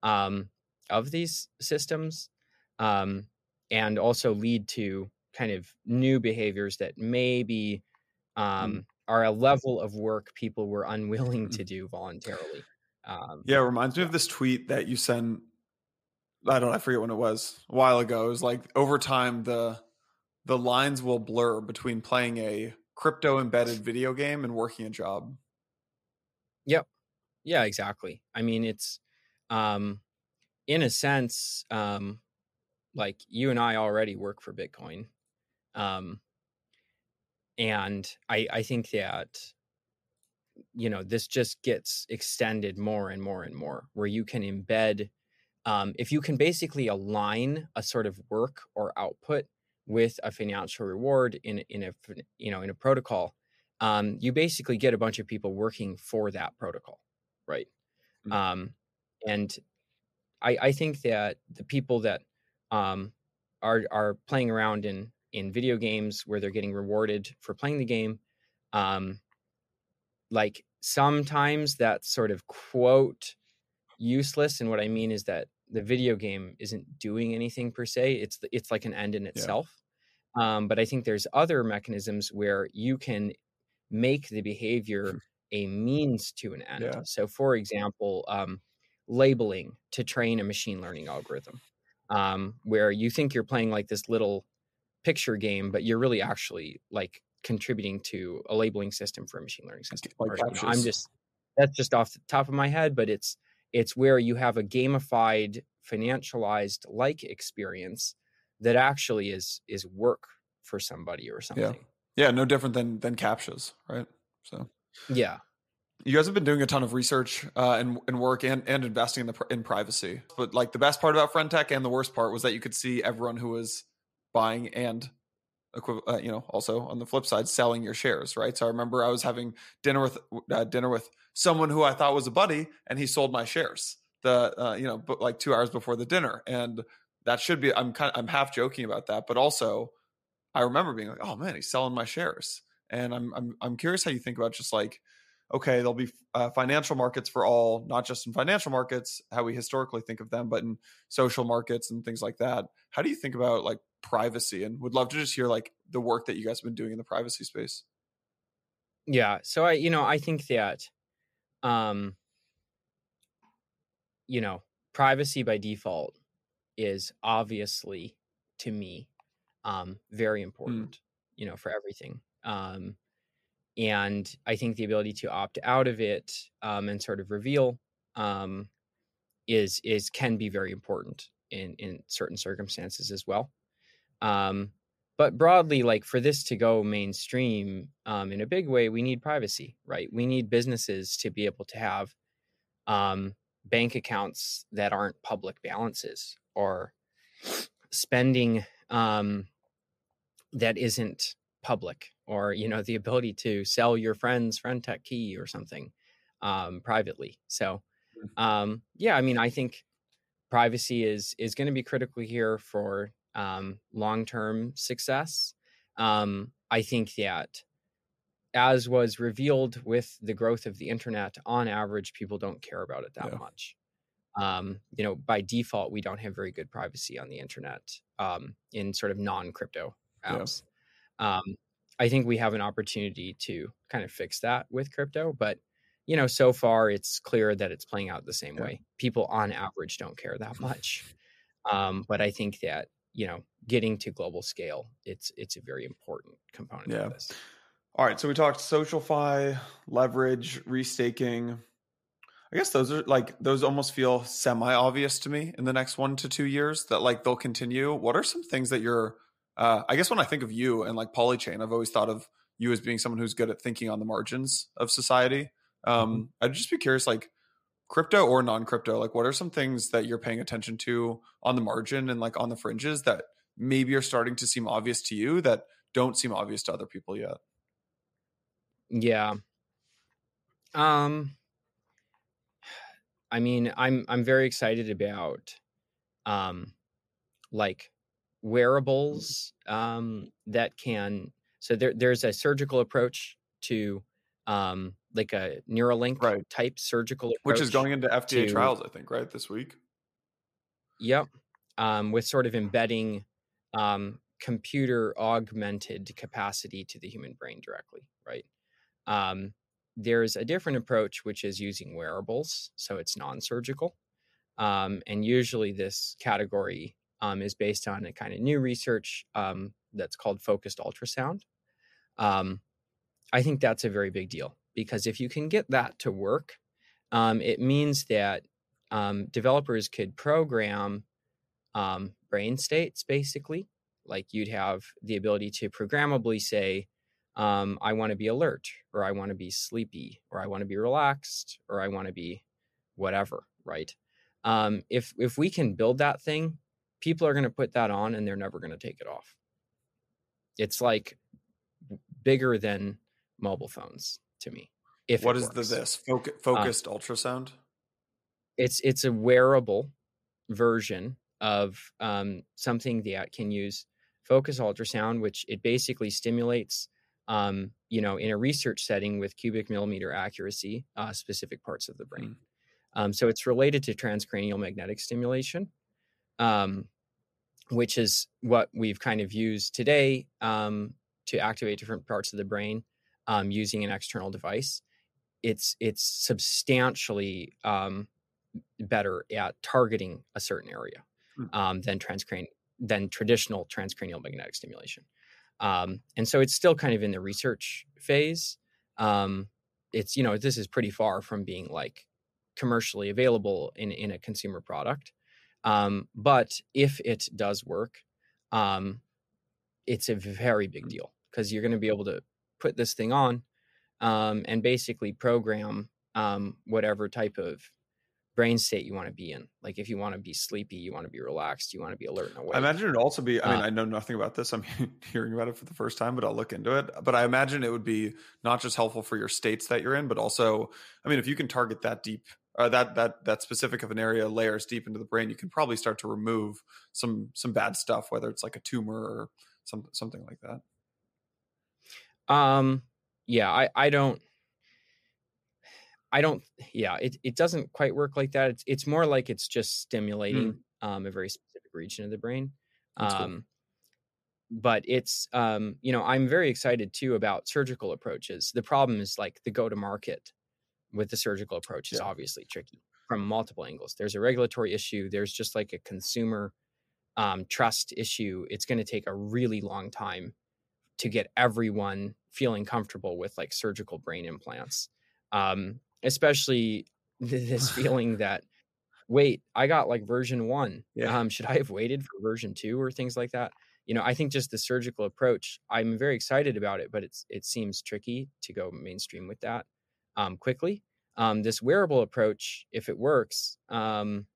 [SPEAKER 1] um, of these systems um, and also lead to kind of new behaviors that maybe um, mm are a level of work people were unwilling to mm. do voluntarily.
[SPEAKER 2] Um, yeah, it reminds me of this tweet that you sent. I don't. I forget when it was. A while ago. It was like over time the the lines will blur between playing a crypto embedded video game and working a job.
[SPEAKER 1] Yep. Yeah. Exactly. I mean, it's um, in a sense um, like you and I already work for Bitcoin. Um, and I, I think that you know this just gets extended more and more and more where you can embed um, if you can basically align a sort of work or output with a financial reward in in a you know in a protocol um, you basically get a bunch of people working for that protocol right mm-hmm. um, and I, I think that the people that um, are are playing around in in video games where they're getting rewarded for playing the game. Um, like sometimes that's sort of quote useless, and what I mean is that the video game isn't doing anything per se. It's it's like an end in itself. Yeah. Um, but I think there's other mechanisms where you can make the behavior hmm. a means to an end. Yeah. So, for example, um, labeling to train a machine learning algorithm, um, where you think you're playing like this little picture game, but you're really actually like contributing to a labeling system for a machine learning system. Like or, you know, I'm just that's just off the top of my head, but it's it's where you have a gamified, financialized like experience that actually is is work for somebody or something.
[SPEAKER 2] Yeah, yeah no different than than captchas, right? So
[SPEAKER 1] yeah.
[SPEAKER 2] You guys have been doing a ton of research uh, and, and work and, and investing in the in privacy. But like the best part about Friend.tech and the worst part was that you could see everyone who was buying and uh, you know also on the flip side selling your shares right? So i remember i was having dinner with uh, dinner with someone who i thought was a buddy and he sold my shares the uh, you know but like two hours before the dinner and that should be i'm kind of, i'm half joking about that but also i remember being like oh man he's selling my shares. And i'm i'm, I'm curious how you think about just like okay, there'll be uh, financial markets for all, not just in financial markets, how we historically think of them, but in social markets and things like that. How do you think about like privacy? And would love to just hear like the work that you guys have been doing in the privacy space.
[SPEAKER 1] Yeah. So I, you know, I think that, um, you know, privacy by default is obviously to me um, very hmm. important, mm. you know, for everything. Um, and I think the ability to opt out of it um, and sort of reveal um, is is can be very important in in certain circumstances as well. Um, but broadly, like for this to go mainstream um, in a big way, we need privacy, right? We need businesses to be able to have um, bank accounts that aren't public balances or spending um, that isn't public or you know the ability to sell your friend's friend tech key or something um, privately so mm. um, yeah i mean i think privacy is is going to be critical here for um, long-term success um, i think that as was revealed with the growth of the internet on average people don't care about it that yeah. much um, you know by default we don't have very good privacy on the internet um, in sort of non-crypto apps yeah. Um, i think we have an opportunity to kind of fix that with crypto but you know so far it's clear that it's playing out the same yeah. way people on average don't care that [laughs] much um, but i think that you know getting to global scale it's it's a very important component yeah. of this
[SPEAKER 2] all right so we talked socialfi leverage restaking I guess those are like those almost feel semi obvious to me in the next one to two years that like they'll continue. What are some things that you're? Uh, I guess when I think of you and like Polychain, I've always thought of you as being someone who's good at thinking on the margins of society. Um, mm-hmm. I'd just be curious, like crypto or non-crypto, like what are some things that you're paying attention to on the margin and like on the fringes that maybe are starting to seem obvious to you that don't seem obvious to other people yet?
[SPEAKER 1] Yeah. Um I mean, I'm I'm very excited about um like wearables um that can so there there's a surgical approach to um like a Neuralink right. type surgical approach
[SPEAKER 2] which is going into FDA to, trials I think right this week.
[SPEAKER 1] Yep. Um with sort of embedding um computer augmented capacity to the human brain directly, right? Um there's a different approach, which is using wearables, so it's non-surgical. Um, and usually, this category um, is based on a kind of new research um, that's called focused ultrasound. Um, I think that's a very big deal because if you can get that to work, um, it means that um, developers could program brain states basically. Like you'd have the ability to programmably say, um, I want to be alert, or I want to be sleepy, or I want to be relaxed, or I want to be whatever, right? Um, if if we can build that thing, people are going to put that on and they're never going to take it off. It's like bigger than mobile phones to me.
[SPEAKER 2] If what is the this Foc- uh focused uh, ultrasound?
[SPEAKER 1] It's it's a wearable version of um, something that can use focus ultrasound, which it basically stimulates um, you know, in a research setting with cubic millimeter accuracy, uh, specific parts of the brain. Mm. Um, so it's related to transcranial magnetic stimulation, um, which is what we've kind of used today um, to activate different parts of the brain um, using an external device. It's it's substantially um, better at targeting a certain area mm. than transcranial than traditional transcranial magnetic stimulation. Um, and so it's still kind of in the research phase. Um, it's you know this is pretty far from being like commercially available in in a consumer product. Um, but if it does work, um, it's a very big deal because you're going to be able to put this thing on um, and basically program um, whatever type of brain state you want to be in. Like if you want to be sleepy, you want to be relaxed, you want to be alert and awake.
[SPEAKER 2] I imagine it'd also be. I mean, uh, I know nothing about this. I'm [laughs] hearing about it for the first time, but I'll look into it. But I imagine it would be not just helpful for your states that you're in, but also, I mean, if you can target that deep, uh, that that that specific of an area layers deep into the brain, you can probably start to remove some some bad stuff, whether it's like a tumor or some something like that.
[SPEAKER 1] Um. Yeah, I I don't I don't. Yeah, it it doesn't quite work like that. It's it's more like it's just stimulating
[SPEAKER 2] Mm.
[SPEAKER 1] um, a very specific region of the brain.
[SPEAKER 2] That's cool.
[SPEAKER 1] Um, but it's um, you know I'm very excited too about surgical approaches. The problem is like the go to market with the surgical approach is
[SPEAKER 2] Yeah.
[SPEAKER 1] obviously tricky from multiple angles. There's a regulatory issue. There's just like a consumer um, trust issue. It's going to take a really long time to get everyone feeling comfortable with like surgical brain implants, um, especially [laughs] this feeling [laughs] that wait, I got like version one.
[SPEAKER 2] Yeah.
[SPEAKER 1] Um, should I have waited for version two or things like that? You know, I think just the surgical approach. I'm very excited about it, but it's it seems tricky to go mainstream with that um, quickly. Um, this wearable approach, if it works, um,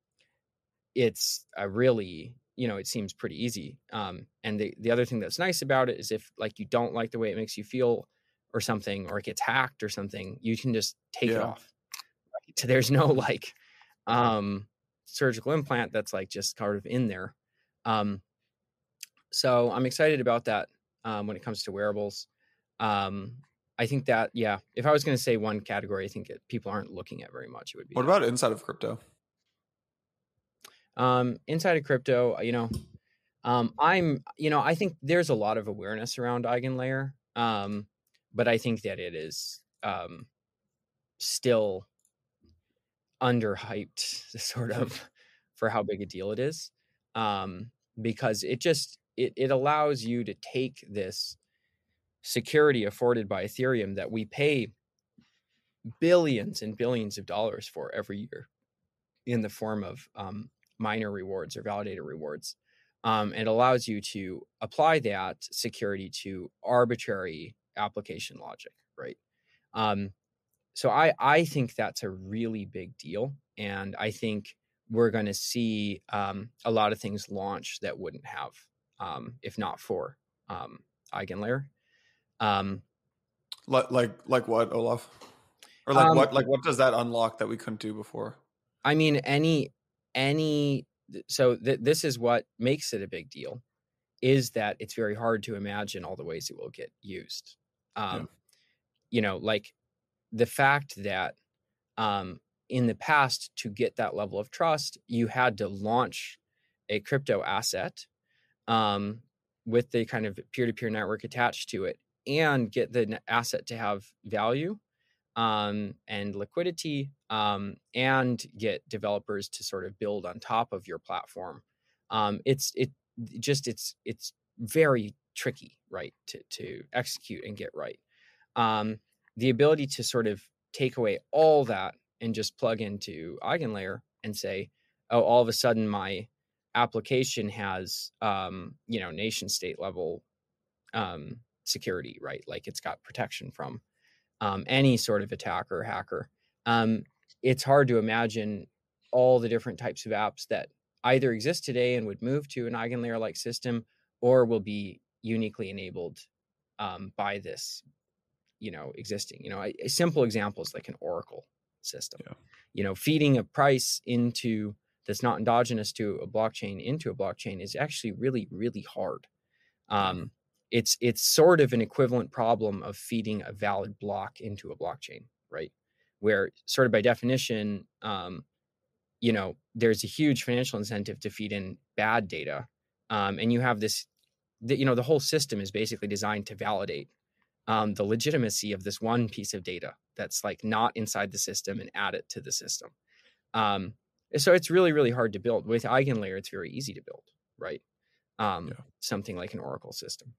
[SPEAKER 1] it's a really you know it seems pretty easy. Um, and the the other thing that's nice about it is if like you don't like the way it makes you feel or something, or it gets hacked or something, you can just take it
[SPEAKER 2] Yeah.
[SPEAKER 1] off. So [laughs] there's no like um, surgical implant that's like just kind of in there. Um, so I'm excited about that um, when it comes to wearables. Um, I think that yeah, if I was going to say one category, I think that people aren't looking at very much. It would be
[SPEAKER 2] What about inside of crypto?
[SPEAKER 1] um, inside of crypto. You know, um, I'm you know I think there's a lot of awareness around EigenLayer, um, but I think that it is um, still underhyped, [laughs] sort of, for how big a deal it is, um, because it just it it allows you to take this security afforded by Ethereum that we pay billions and billions of dollars for every year in the form of um, miner rewards or validator rewards. Um, it allows you to apply that security to arbitrary application logic, right? Um, so I I think that's a really big deal, and I think we're going to see um, a lot of things launch that wouldn't have um, if not for um, EigenLayer. Um,
[SPEAKER 2] Like like like what, Olaf? Or like
[SPEAKER 1] Um,
[SPEAKER 2] what like what does that unlock that we couldn't do before?
[SPEAKER 1] I mean, any any so th- this is what makes it a big deal is that it's very hard to imagine all the ways it will get used. Um, You know, like the fact that um, in the past to get that level of trust, you had to launch a crypto asset um, with the kind of peer-to-peer network attached to it and get the asset to have value um, and liquidity um, and get developers to sort of build on top of your platform. Um, it's it just it's it's very tricky, right, to to execute and get right. Um, the ability to sort of take away all that and just plug into EigenLayer and say, oh, all of a sudden my application has um, you know nation state level um, security, right? Like it's got protection from um, any sort of attacker or hacker. Um, it's hard to imagine all the different types of apps that either exist today and would move to an eigenlayer like system or will be uniquely enabled um, by this you know existing you know a, a simple example is like an oracle system
[SPEAKER 2] Yeah.
[SPEAKER 1] you know feeding a price into that's not endogenous to a blockchain into a blockchain is actually really really hard um, it's it's sort of an equivalent problem of feeding a valid block into a blockchain right? Where sort of by definition um, you know there's a huge financial incentive to feed in bad data um, and you have this the, you know the whole system is basically designed to validate um, the legitimacy of this one piece of data that's like not inside the system and add it to the system. Um, so it's really really hard to build. With eigenlayer it's very easy to build right? Um,
[SPEAKER 2] Yeah.
[SPEAKER 1] something like an oracle system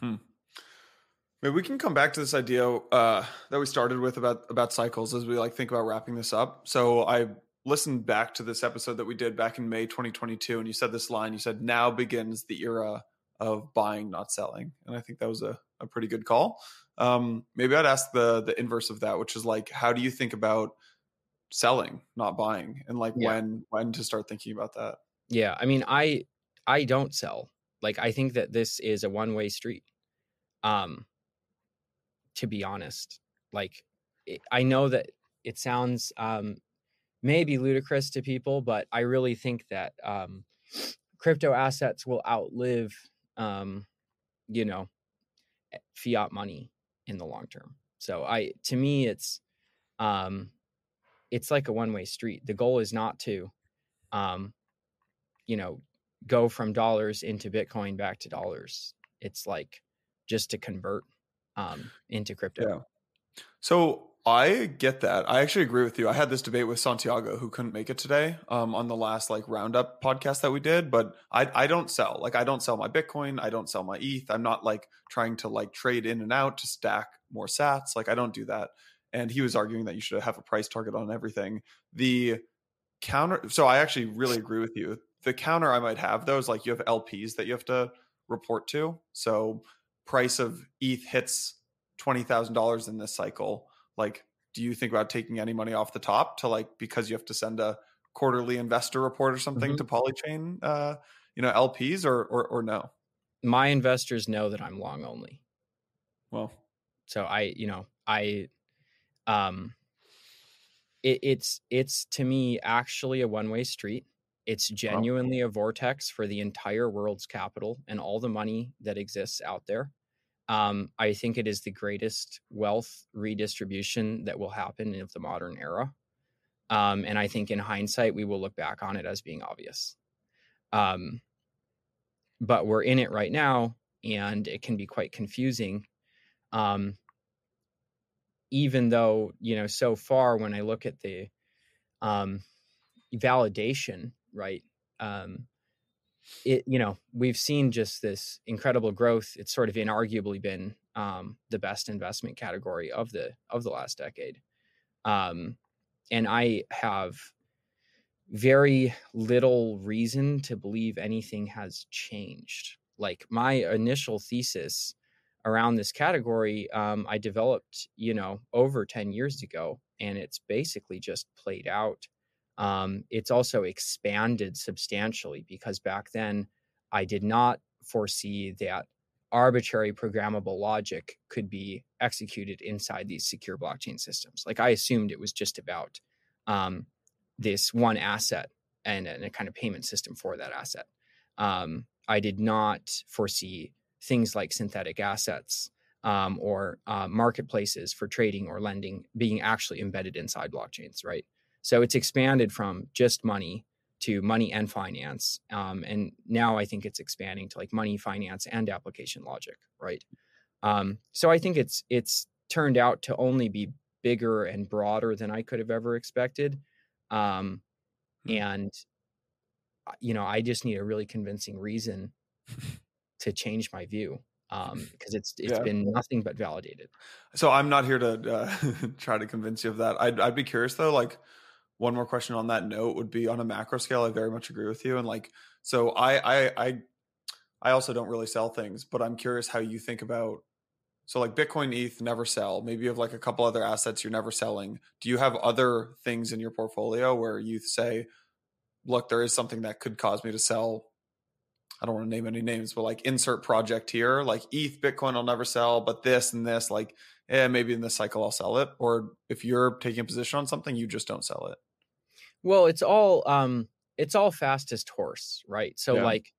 [SPEAKER 2] Maybe we can come back to this idea uh, that we started with about about cycles as we like think about wrapping this up. So I listened back to this episode that we did back in May 2022, and you said this line. You said, "Now begins the era of buying, not selling," and I think that was a, a pretty good call. Um, maybe I'd ask the the inverse of that, which is like, how do you think about selling, not buying, and like
[SPEAKER 1] Yeah.
[SPEAKER 2] when when to start thinking about that?
[SPEAKER 1] Yeah, I mean, I I don't sell. Like I think that this is a one-way street. Um to be honest. Like it, I know that it sounds um maybe ludicrous to people, but I really think that um crypto assets will outlive um you know fiat money in the long term. So I to me it's um it's like a one way street. The goal is not to, um, you know, go from dollars into Bitcoin back to dollars. It's like just to convert um, into crypto.
[SPEAKER 2] Yeah. So I get that. I actually agree with you. I had this debate with Santiago, who couldn't make it today, um, on the last like roundup podcast that we did. But I, I don't sell. Like, I don't sell my Bitcoin. I don't sell my ETH. I'm not like trying to like trade in and out to stack more Sats. Like, I don't do that. And he was arguing that you should have a price target on everything. The counter. So I actually really agree with you. The counter I might have though is like you have LPs that you have to report to. So price of ETH hits twenty thousand dollars in this cycle. Like do you think about taking any money off the top to like because you have to send a quarterly investor report or something mm-hmm. to polychain uh you know lps or, or or no?
[SPEAKER 1] My investors know that i'm long only.
[SPEAKER 2] Well.
[SPEAKER 1] So i you know i um it, it's it's to me actually a one-way street it's genuinely a vortex for the entire world's capital and all the money that exists out there um, I think it is the greatest wealth redistribution that will happen of the modern era. Um, and I think in hindsight, we will look back on it as being obvious. Um, but we're in it right now, and it can be quite confusing. Um, even though, you know, so far when I look at the um, validation, right, um, it you know we've seen just this incredible growth. It's sort of inarguably been um, the best investment category of the of the last decade. Um, and i have very little reason to believe anything has changed. Like my initial thesis around this category um, i developed you know over 10 years ago and it's basically just played out um, it's also expanded substantially because back then I did not foresee that arbitrary programmable logic could be executed inside these secure blockchain systems. Like I assumed it was just about um, this one asset and, and, a kind of payment system for that asset. Um, I did not foresee things like synthetic assets um, or uh, marketplaces for trading or lending being actually embedded inside blockchains, right? So it's expanded from just money to money and finance. Um, and now I think it's expanding to like money, finance, and application logic, right? Um, so I think it's it's turned out to only be bigger and broader than I could have ever expected. Um, hmm. and uh, you know, I just need a really convincing reason to change my view um, [laughs] because it's it's yeah. been nothing but validated.
[SPEAKER 2] So I'm not here to uh, [laughs] try to convince you of that. I'd I'd be curious though, like one more question on that note would be on a macro scale. I very much agree with you. And like, so I, I, I, I also don't really sell things, but I'm curious how you think about. So like Bitcoin, ETH never sell. Maybe you have like a couple other assets you're never selling. Do you have other things in your portfolio where you say, look, there is something that could cause me to sell I don't want to name any names, but like insert project here, like ETH, Bitcoin, I'll never sell, but this and this, like, yeah, maybe in this cycle I'll sell it. Or if you're taking a position on something, you just don't sell it.
[SPEAKER 1] Well, it's all um it's all fastest horse, right? So yeah. like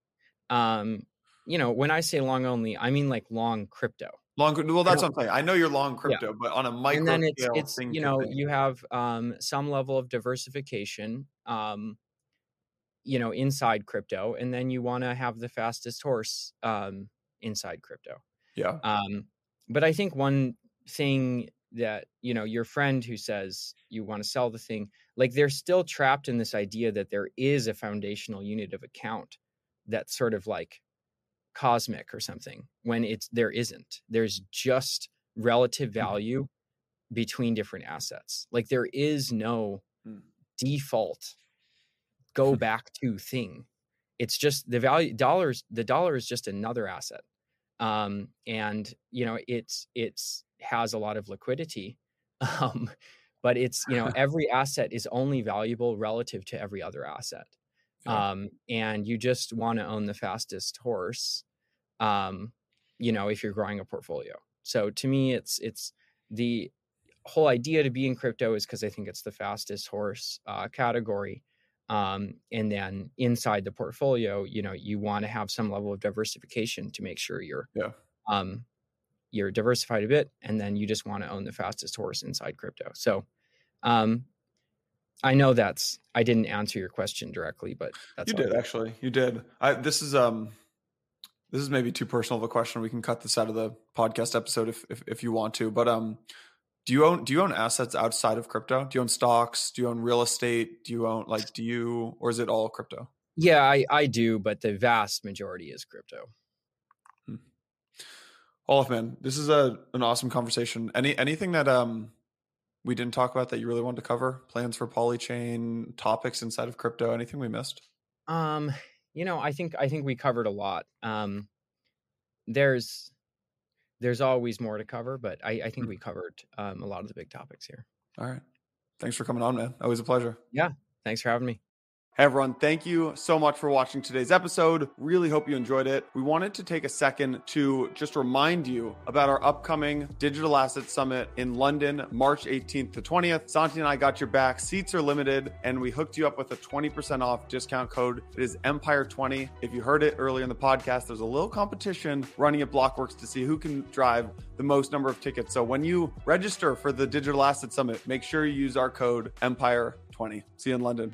[SPEAKER 1] um you know, when I say long only, I mean like long crypto.
[SPEAKER 2] Long well, that's what I'm saying. I know you're long crypto, yeah. but on a micro and then
[SPEAKER 1] it's, scale, it's you know, you have um some level of diversification. Um you know inside crypto and then you want to have the fastest horse um, inside crypto
[SPEAKER 2] yeah
[SPEAKER 1] um, but i think one thing that you know your friend who says you want to sell the thing like they're still trapped in this idea that there is a foundational unit of account that's sort of like cosmic or something when it's there isn't there's just relative hmm. value between different assets like there is no mm. default go [laughs] back to thing. It's just the value dollars. The dollar is just another asset, um, and you know it's it's has a lot of liquidity, [laughs] um, but it's you know [laughs] every asset is only valuable relative to every other asset, um, and you just want to own the fastest horse, um, you know, if you're growing a portfolio. So to me, it's it's the whole idea to be in crypto is because I think it's the fastest horse uh, category um, and then inside the portfolio you know you want to have some level of diversification to make sure you're
[SPEAKER 2] yeah
[SPEAKER 1] um, you're diversified a bit and then you just want to own the fastest horse inside crypto so um, I know that's I didn't answer your question directly, but that's
[SPEAKER 2] you did
[SPEAKER 1] right.
[SPEAKER 2] actually. You did. I, this is um this is maybe too personal of a question. We can cut this out of the podcast episode if if, if you want to. But um, do you own do you own assets outside of crypto? Do you own stocks? Do you own real estate? Do you own like do you or is it all crypto?
[SPEAKER 1] Yeah, I, I do, but the vast majority is crypto.
[SPEAKER 2] Hmm. Olaf, man, this is a an awesome conversation. Any anything that um we didn't talk about that you really wanted to cover? Plans for Polychain, topics inside of crypto, anything we missed?
[SPEAKER 1] Um, you know, I think I think we covered a lot. Um, there's there's always more to cover, but I, I think
[SPEAKER 2] Hmm.
[SPEAKER 1] we covered um, a lot of the big topics here.
[SPEAKER 2] All right. Thanks for coming on, man. Always a pleasure. Yeah.
[SPEAKER 1] Thanks for having me.
[SPEAKER 2] Hey everyone, thank you so much for watching today's episode. Really hope you enjoyed it. We wanted to take a second to just remind you about our upcoming Digital Asset Summit in London, March 18th to 20th. Santi and I got your back. Seats are limited, and we hooked you up with a 20% off discount code. It is Empire20. If you heard it earlier in the podcast, there's a little competition running at Blockworks to see who can drive the most number of tickets. So when you register for the Digital Asset Summit, make sure you use our code Empire20. See you in London.